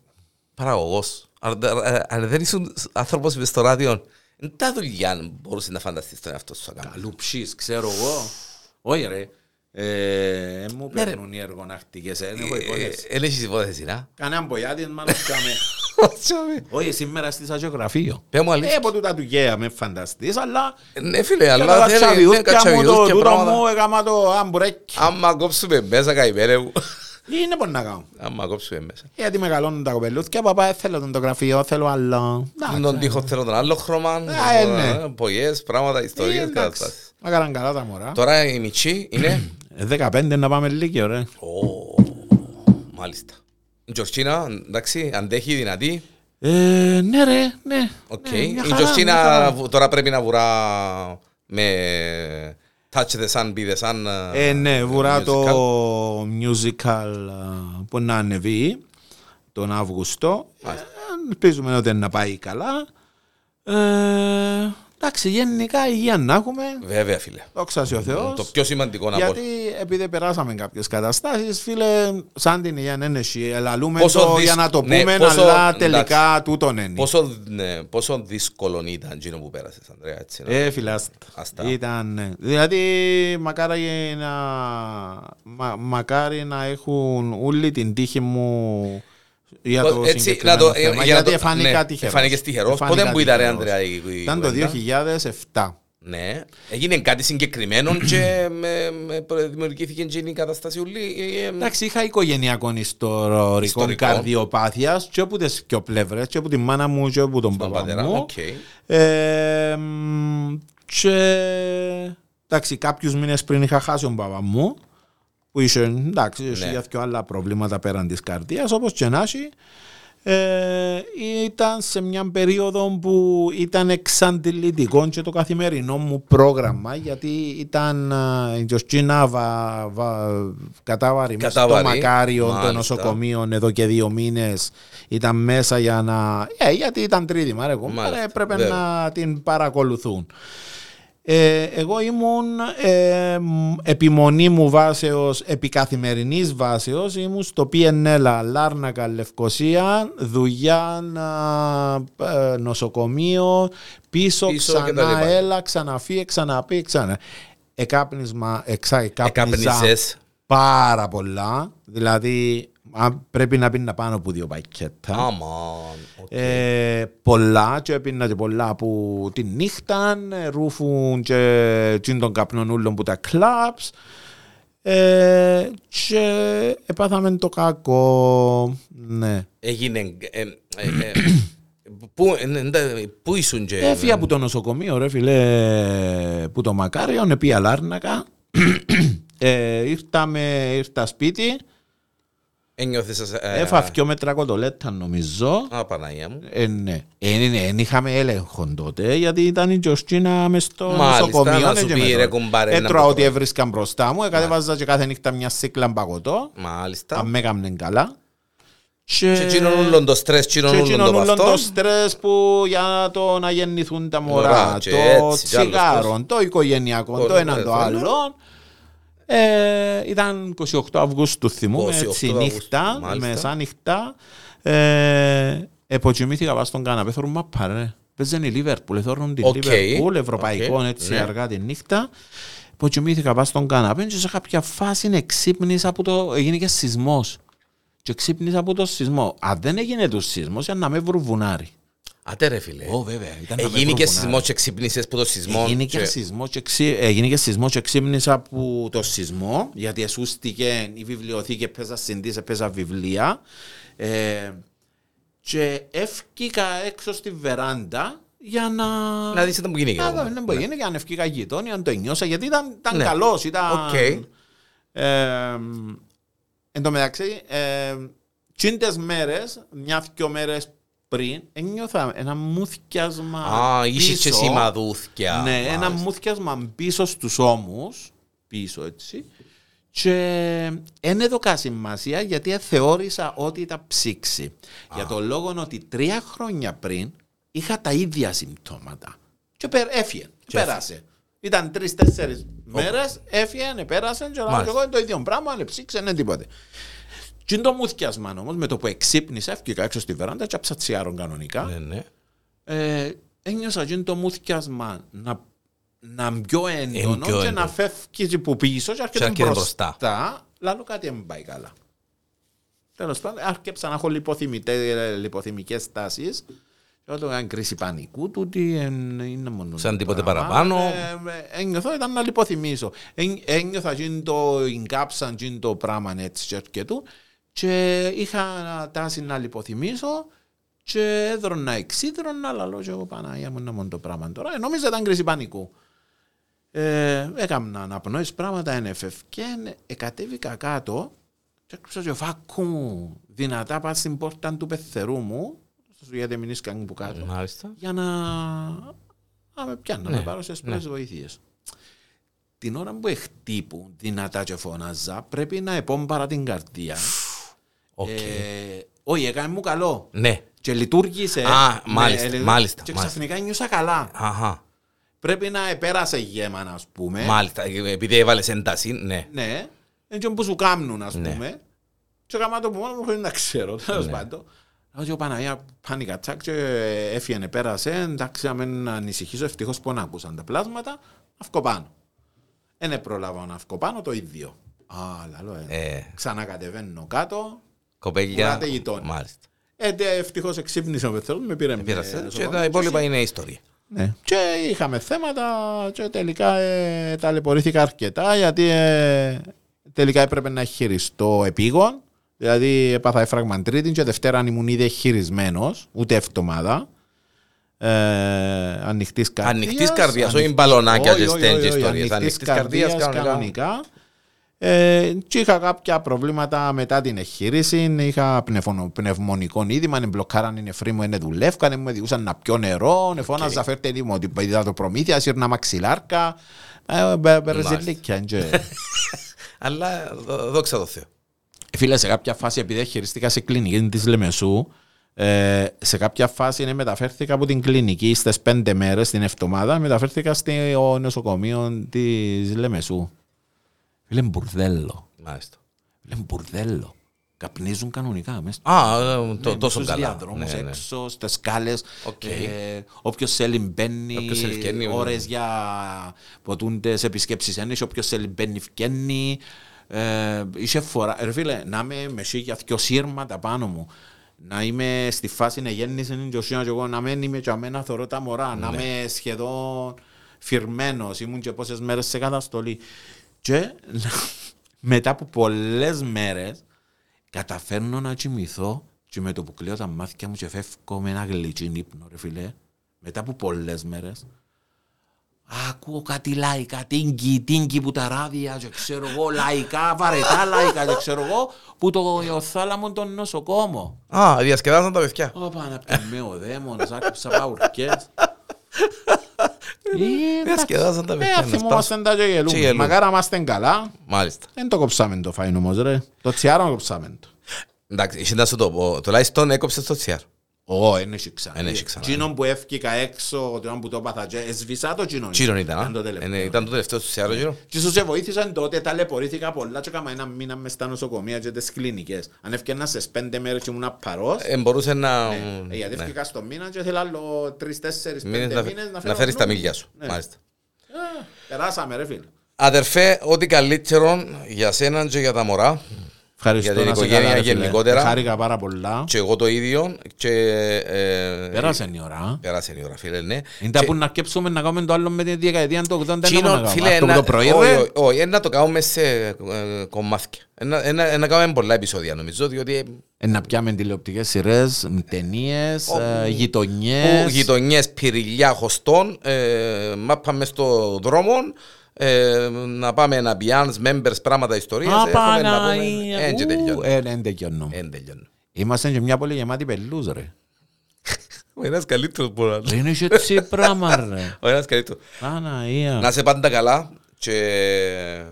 παραγωγός, αν ε, αν δεν ήσουν άνθρωπος μες στο ράδιο, δεν τα δουλειά μπορούσες να φανταστείς τον εαυτό σου να κάνεις. Καλούψεις, ξέρω εγώ. Όχι ρε. Ε, ε, μου Ναι, ρε. παίρνουν οι εργονακτικές, ε, δεν έχω υπόθεση. Ε, Δεν έχεις υπόθεση, να. Κανέναν μποιάτης μάλλον <laughs> κάμε. Τσάβη. Όχι, σήμερα στήσα γεωγραφείο. Πες μου Ε, αλήθεια. από τούτα του γέα με φανταστείς, αλλά... Ναι, φίλε, Και αλλά τα θέλει ναι, τσαβιούθκια μου, το κατσαβιούς και τούτο πράγματα. μου έκαμα το άμπουρεκι. Άμα κόψουμε μέσα καημένε μου. Είναι μπορεί να κάνω. Άμα κόψουμε μέσα. Γιατί μεγαλώνουν τα κοπελούθια, παπά, ε, θέλω τον το γραφείο, θέλω άλλο. Τον τείχο θέλω τον άλλο χρώμα. Α, ε, ναι. Πογιές, πράγματα, ιστορίες, Ε, εντάξει. καταστάσεις. Μα κάναν καλά τα μωρά. Τώρα η Μιτσί είναι... <clears throat> Ε, 15 να πάμε λίγιο, ρε. Ω, Μάλιστα. Η Τζορτσίνα, εντάξει, αντέχει, δυνατή. Ε, ναι ρε, ναι. Οκ. Ναι, Η μια χαρά, μια Τζορτσίνα χαρά. βου- τώρα πρέπει να βουρά με Touch the Sun, Be the Sun. Ε, ναι, βουρά musical. το musical α, που να ανεβεί τον Αύγουστο. Ε, ελπίζουμε ότι να πάει καλά. Ε, εντάξει, γενικά υγεία να έχουμε. Βέβαια, φίλε. Δόξα ο Θεός. Το πιο σημαντικό να πω. Γιατί επειδή περάσαμε κάποιες καταστάσεις, φίλε, σαν την υγεία είναι εσύ. Ελαλούμε Πόσο το δυσ- για να το ναι, πούμε, πόσο- αλλά εντάξει. τελικά τούτον είναι. Πόσο, ναι, πόσο δύσκολο ήταν εκείνο που πέρασες, Ανδρέα, έτσι. να- Ε, φίλε, άστα. Άστα. Ήταν, ναι. Δηλαδή, μακάρι να, μα, μακάρι να έχουν όλη την τύχη μου για το Έτσι, συγκεκριμένο να το- θέμα, για να γιατί το- εφάνηκα ναι, τυχερός. εφάνηκες τυχερός. Εφάνηκα Πότε που ήταν, ρε, τυχερός. Ανδρέα, η- η Ήταν το κουβέντα; 2007. Ναι. Έγινε κάτι συγκεκριμένο <clears throat> και με, με, προ- δημιουργήθηκε εκείνη η κατάσταση ούλη. ε, ε, Εντάξει, είχα οικογενειακό ιστορικό Ιστορικό. καρδιοπάθειας και από τις πιο πλευρές, και από τη μάνα μου και από τον Στον παπά πατέρα. μου. Οκ. Ε, μ, και εντάξει, κάποιους μήνες πριν είχα χάσει τον παπά μου που είχε, εντάξει, είχε Ναι. για δυο άλλα προβλήματα πέραν της καρδίας, όπως και να έχει. Ε, ήταν σε μια περίοδο που ήταν εξαντλητικό και το καθημερινό μου πρόγραμμα γιατί ήταν ε, η Τζοστίνα βα, βα, κατάβαρη μέσα στο Κατάβαρη, μακάριο των μάλιστα. νοσοκομείων εδώ και δύο μήνες ήταν μέσα για να... Ε, γιατί ήταν τρίδημα ρε κομπάρε, Μάλιστα, έπρεπε βέβαια. να την παρακολουθούν. Ε, εγώ ήμουν ε, μ, επί μονίμου βάσεως, επί καθημερινής βάσεως, ήμουν στο πήγαινε έλα Λάρνακα Λευκοσία, δουλειά, α, ε, νοσοκομείο, πίσω, Πίσω και τα ξανά λοιπά. έλα, ξαναφύγε, ξαναπεί, ξανά. Εκάπνισμα, εξά, εκάπνιζα Εκάπνισες. πάρα πολλά, δηλαδή αν πρέπει να πίνει πάνω από δύο πακέτα. Αμάν. οκ. Ε, πολλά και έπινα και πολλά που τη νύχτα, ε, ρούφουν και τζείν' τον καπνόν ούλον που τα κλαμπς ε, και επάθαμε το κακό, ναι. Έγινε. ε, ε, ε, Πού ε, ναι, ναι, πού ήσουν και. Έφυγα από το νοσοκομείο ρε φίλε που το Μακάριον, επία Λάρνακα ε, ήρθα, με, ήρθα σπίτι, Ένιωθες. ε, έφα δυο μέτρα κοτολέτα νομίζω Α, Παναγία μου. Ε, ναι. Ε, ναι, ναι, εν είχαμε έλεγχο τότε γιατί ήταν η Τζοστίνα μες στο Μάλιστα, νοσοκομείο. να ναι, σου και πει, με ρε, το- κουμπάρε, να Έτρωα πω ό,τι τώρα. έβρισκαν μπροστά μου. Εκατέβαζα και κάθε νύχτα μια σίκλα παγωτό. Μάλιστα. Αν με έκαμνε καλά. Και εκείνον ούλον το στρες, εκείνον και ούλον εκείνον το όλον το παυτό. στρες που για το να γεννηθούν τα μωρά, Μωρά, και το έτσι, κι άλλος τσιγάρο, πώς. το οικογενειακό, Το- το ένα ε, το το άλλο. Ε, ήταν 28 Αυγούστου θυμούμε, 28 έτσι Αυγούστου, νύχτα, μάλιστα. μεσάνυχτα. Ε, εποκοιμήθηκα πάνω στον καναπέ, θεωρούν μάπα ρε. Παίζαν η Λίβερπουλ, θεωρούν την Οκ, Λίβερπουλ, ευρωπαϊκό οκ, έτσι ναι. αργά τη νύχτα. Εποκοιμήθηκα πάνω στον καναπέ και σε κάποια φάση εξύπνησα από το... έγινε και σεισμός. Και ξύπνησα από το σεισμό. Αν δεν έγινε το σεισμός, ήταν να με βρουβουνάρει. Άτε ρε φίλε. Ω, βέβαια. Ήταν να με Έγινε και βρουβουνάρει. σεισμός και ξύπνησες που το σεισμό. Έγινε και, σεισμός και, ξύ... έγινε και σεισμός και ξύπνησα από το σεισμό γιατί εσούστηκε η βιβλιοθήκη, παίζα συντήσεις, παίζα βιβλία ε, και έφυγα έξω στη βεράντα για να... Να δεις τι που γίνει. Να δω, ναι, που έγινε και αν ευκήκα γειτόνια, αν το νιώσα, γιατί ήταν, ήταν Ναι. καλός, ήταν... Οκ. Ε, εν τω μεταξύ, ε, τσίντες μέρες, μια-δυο μέρες πριν, ένιωθα ένα μουθιάσμα Α, είχες και πίσω. σημαδούθκια. Ναι, ένα Μάλιστα. μουθιάσμα πίσω στους ώμους, πίσω έτσι, και δεν έδωκα σημασία γιατί θεώρησα ότι ήταν ψήξη. Για το λόγο ότι τρία χρόνια πριν είχα τα ίδια συμπτώματα. Και πε- έφυγε, πέρασε. Ήταν τρει-τέσσερι μέρες, έφυγε, πέρασε, και λέω Μάλιστα. εγώ είναι το ίδιο πράγμα, δεν ψήξε, δεν τίποτε. Τι είναι το μουθιάσμα όμως, με το που εξύπνησα, έφυγα έξω στη βεράντα, και άψα τσιάρον κανονικά. Ναι, ναι. Ε, ένιωσα και το μουθιάσμα να, να είναι πιο έντονο πιο και έντονο. να φεύγει από πίσω και έρχεται έρχεται μπροστά. μπροστά. Λάλο κάτι δεν πάει καλά. Τέλος πάντων, άρχισα να έχω λιποθυμικές τάσεις Όταν ήταν κρίση πανικού, τούτη εν- είναι μόνο. Σαν το τίποτε πράγμα. παραπάνω. Ε, ε, Ένιωθα, ήταν να λιποθυμίσω. Εν- Ένιωθα και το εγκάψαν και το πράγμα έτσι και αρκετού και είχα τάση να λιποθυμίσω και έδρωνα εξίδρωνα, αλλά λέω και εγώ Παναγία μου είναι μόνο το πράγμα τώρα. Ε, Νόμιζα ήταν κρίση πανικού. Ε, έκανα αναπνοές πράγματα ενεφευκέ, εκατέβηκα κάτω και έκρυψα και φάκου μου δυνατά πάω στην πόρτα του πεθερού μου, γιατί μην ίσκαν που κάτω, Μάλιστα. για να, να με πιάνω, να Ναι, με πάρω σε πρώτες βοήθειες. Την ώρα που εχτύπου δυνατά και φώναζα, πρέπει να επόμπαρα την καρδία. Οκ. Ε, όχι, έκανε μου καλό. Ναι. Και λειτουργήσε. Α, μάλιστα, ε, μάλιστα, Και μάλιστα. ξαφνικά νιώσα καλά. Αχα. Πρέπει να επέρασε γαίμα, α πούμε. Μάλιστα. Επειδή έβαλες ένταση, ναι. Ναι, έτσι που σου κάμνουν, ας Ναι. πούμε. Και έκανα το που μόνο μου χωρίς να ξέρω, τέλος Ναι. πάντων. Λέω και ο Παναγία πάνικα τσάκ και έφυγε, πέρασε, εντάξει, να μην ανησυχήσω, ευτυχώς που να ακούσαν τα πλάσματα, αυκό πάνω. Δεν πρόλαβα να αυκό πάνω το ίδιο. Α, λαλό, ε. Ε, Ξανακατεβαίνω κάτω, κοπέλια. Κουράτε γειτόνι. Μάλιστα. ε, ευτυχώς εξύπνησε ο πεθερός, με πήρε Πήρασες. με Και νοσοκομείο τα υπόλοιπα είναι ιστορία. ναι. Και είχαμε θέματα και τελικά ε, ταλαιπωρήθηκα αρκετά γιατί ε, τελικά έπρεπε να χειριστώ επίγον. Δηλαδή έπαθα έφραγμα τρίτη και Δευτέρα ήμουν ήδη χειρισμένος, ούτε εβδομάδα. Ε, Ανοιχτής καρδίας. Ανοιχτής καρδίας, όχι μπαλονάκια και στέντια ιστορίες. Ανοιχτής Ανοιχτής καρδίας, καρδίας κανονικά. Κανονικά. Ε, και είχα κάποια προβλήματα μετά την εγχείρηση. Είχα πνευμονο- πνευμονικό είδημα, είναι μπλοκάραν οι νεφροί μου, είναι δουλεύκαν, μου διούσαν να πιω νερό, okay. φώναζα φέρτε δημοτικό προμήθεια, σύρνα μαξιλάρκα. Ε, μπε- Μπερζιλίκια. και- <laughs> Αλλά δο- δόξα τω Θεώ. Φίλε, σε κάποια φάση, επειδή χειριστήκα σε κλινική της Λεμεσού, ε, σε κάποια φάση ναι, μεταφέρθηκα από την κλινική στις πέντε μέρες την εβδομάδα, μεταφέρθηκα στο νοσοκομείο της Λεμεσού. Φίλε, μπουρδέλο. Μάλιστα. Φίλε, μπουρδέλο. Καπνίζουν κανονικά μέσα. Α, ε, το- Ναι, τόσο στους καλά. διαδρόμους Ναι, ναι. έξω, στις σκάλες. Οκ. Ε, όποιος θέλει μπαίνει, Όποιος θέλει φκένει, ώρες για ποτούντες επισκέψεις έννης, όποιος θέλει μπαίνει φκένει. Ε, είχε φορά, ρε φίλε, να είμαι με σίγια δυο σύρματα πάνω μου. Να είμαι στη φάση να γέννησε και ο Σίνα και εγώ, να μην είμαι και αμένα θωρώ τα μωρά, να Ναι. είμαι σχεδόν φυρμένος, ήμουν και πόσες μέρες σε καταστολή. Και <laughs> μετά από πολλές μέρες καταφέρνω να κοιμηθώ και με το που κλαίω τα μάτια μου και φεύγω με ένα γλυκί ύπνο, ρε φίλε. Μετά από πολλές μέρες. Ακούω κάτι λαϊκά, τίνκι, τίνκι που τα ράδια και ξέρω εγώ, λαϊκά, βαρετά λαϊκά και ξέρω εγώ, που το θάλαμο τον νοσοκόμο. Α, διασκεδάσαν τα παιδιά. Ωπα, να πιαμε ο δαίμονας, άκουσα παουρκές. Διασκεδάσαν τα παιδιά. Ε, να σπάσουν. θυμόμαστε τα και Και γελούμε. γελούμε. Μακάρα είμαστε καλά. Μάλιστα. Δεν το κόψαμε το φάιν όμως ρε. Το τσιάρο κόψαμε το. Εντάξει, εσύ να σου το πω. Τουλάχιστον έκοψες το τσιάρ. Ω, δεν έχει ξανά. Εν έχει ξανά. Τσίνον που έφυγα έξω, τον που το έπαθα, και εσβησά το τσίνον. Τσίρον ήταν. Ήταν το α. τελευταίο. Ε, Ήταν το τελευταίο του τσιάρο γύρω. Και σου σε βοήθησαν τότε, ταλαιπωρήθηκα πολλά και έκανα ένα μήνα μες στα νοσοκομεία και τις κλινικές. Αν έφυγαινα στις πέντε μέρες και ήμουν παρός, Ε, Μπορούσε να... ε, γιατί ναι. έφυγα στο μήνα και ήθελα άλλο τρεις, τέσσερις, Μήνες πέντε να- μήνες να Να φέρω φέρεις τα νόμους. μίλια σου. Ναι. Μάλιστα. Ε, Περάσαμε ρε φίλε. Αδερφέ, ό,τι καλύτερο για σένα και για τα μωρά. Ευχαριστώ Για την να σε οικογένεια καλά, ρε φίλε. γενικότερα. Χάρηκα πάρα πολλά. Και εγώ το ίδιο. Και, ε, Πέρασε η ώρα. Πέρασε η ώρα, φίλε, ναι. Είναι τα Και- που να αρκέψουμε να κάνουμε το άλλο με τη δεκαετία του 80 δεν Τσίνο, να κάνουμε. φίλε, Αυτό που ένα- το πρωί όχι, ρε. όχι, όχι, να το κάνουμε σε ε, κομμάτια. Ένα- ένα- ένα κάνουμε πολλά επεισόδια νομίζω, διότι Ε, Να πιάμε τηλεοπτικές σειρές, ταινίες, ε, που γειτονιές. γειτονιές πυρηλιά χωστών, ε, μάπαμε στο δρόμο, ε, να πάμε να πιάνς, members, πράγματα ιστορίες, έχουμε να πούμε, Απαναία. εν και τελειώνει. Ε, δεν τελειώνω. Εν τελειώνει. Είμαστε και μια πολύ γεμάτη πελούς ρε. Ο ένας καλύτερος μπορεί να λέει. Είναι και έτσι πράγμα ρε. Ο ένας καλύτερος. Παναία. Να σε πάντα καλά και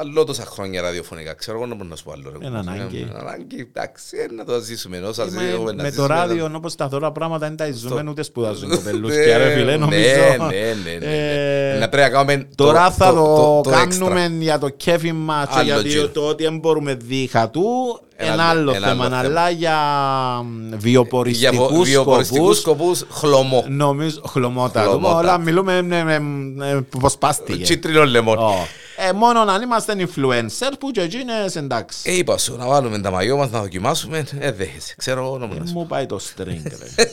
άλλο τόσα χρόνια ραδιοφωνικά. Ξέρω εγώ να μπορώ να σου πω άλλο. ρε. Εν ανάγκη. Εν ανάγκη, εντάξει, ε, να το ζήσουμε. Όσα Είμαι- ζήσουμε, να Με το ζήσουμε, ράδιο να- όπως τα τώρα πράγματα δεν τα ζούμε ούτε σπουδάζουν Ναι, κοπελούς. Και ρε φίλε ναι, νομίζω. Ναι, ναι, ναι. ε, Να πρέπει να κάνουμε Τώρα θα το, extra. κάνουμε για το κέφι μας και Άλλο γιατί τζίρο. το ότι δεν μπορούμε δίχα του Ένα ένα άλλο- άλλο ένα θέμα άλλο θέμα. αλλά για μ, Για βιοποριστικούς βιοποριστικούς σκοπούς σκοπούς, χλωμό. νομίζω χλωμότα Χλωμότα. όλα μιλούμε με, με, με, πως πάστηκε Τσίτρινο λεμόν. Ω. Ε, μόνο αν είμαστε influencer που και εκείνες εντάξει. Ε, είπα σου, να βάλουμε τα μαγιό μας, να δοκιμάσουμε. Ε, δέχεσαι. Ξέρω εγώ να Μου πάει το string, ρε.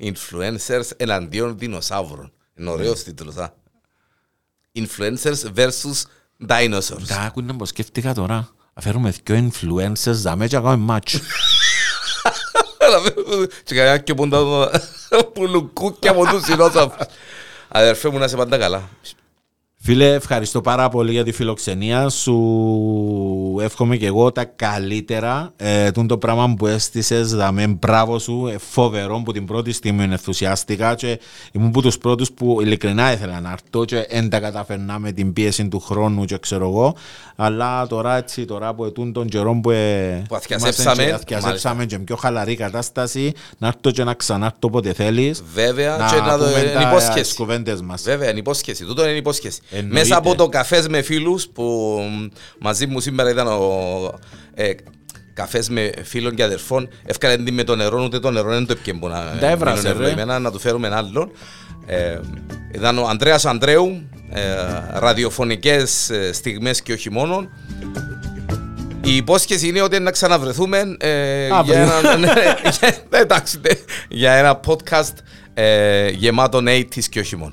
<laughs> Influencers εναντίον δεινοσαύρων. Είναι ωραίος τίτλος, α. Influencers versus dinosaurs. Τα άκου να πως σκέφτηκα τώρα. Αφαίρουμε δυο influencers, δάμε <laughs> και κάνουμε match. Και κανένα και πούντα που λουκούκια από τους <laughs> δεινόσαυρους. Αδερφέ μου να σε πάντα καλά. Φίλε, ευχαριστώ πάρα πολύ για τη φιλοξενία σου. Εύχομαι και εγώ τα καλύτερα. Ε, τούν το πράγμα που έστησες, δαμε μπράβο σου. Ε, φοβερό που την πρώτη στιγμή ενθουσιάστηκα και ήμουν από τους πρώτους που ειλικρινά ήθελα να έρθω και δεν τα καταφέρνα με την πίεση του χρόνου και ξέρω εγώ. Αλλά τώρα έτσι, τώρα που ετούν τον καιρό που, ε, Που αθιασέψαμε, είμαστε και αθιασέψαμε και πιο χαλαρή κατάσταση, να έρθω και να ξανάρθω όποτε θέλεις. Βέβαια, και να δω, πούμε είναι τα- υπόσχεση. τις κουβέντες μας. Βέβαια, είναι υπόσχεση. Τούτο είναι υπόσχεση. Εννοείται. Μέσα από το καφές με φίλους που μ, μαζί μου σήμερα ήταν ο ε, καφές με φίλων και αδερφών. Έφκανε την με το νερό, ούτε το νερό δεν το έπιε που να Τα έβρασε, μείνουν ρε. ευλογημένα, να του φέρουμε έναν άλλον. Ε, ήταν ο Ανδρέας Ανδρέου, ε, ραδιοφωνικές ε, στιγμές και όχι μόνο. Η υπόσχεση είναι ότι να ξαναβρεθούμε ε, Αύριο. για, ένα, <laughs> ναι, για- εντάξει, ναι, για ένα podcast ε, γεμάτο 80s και όχι μόνο.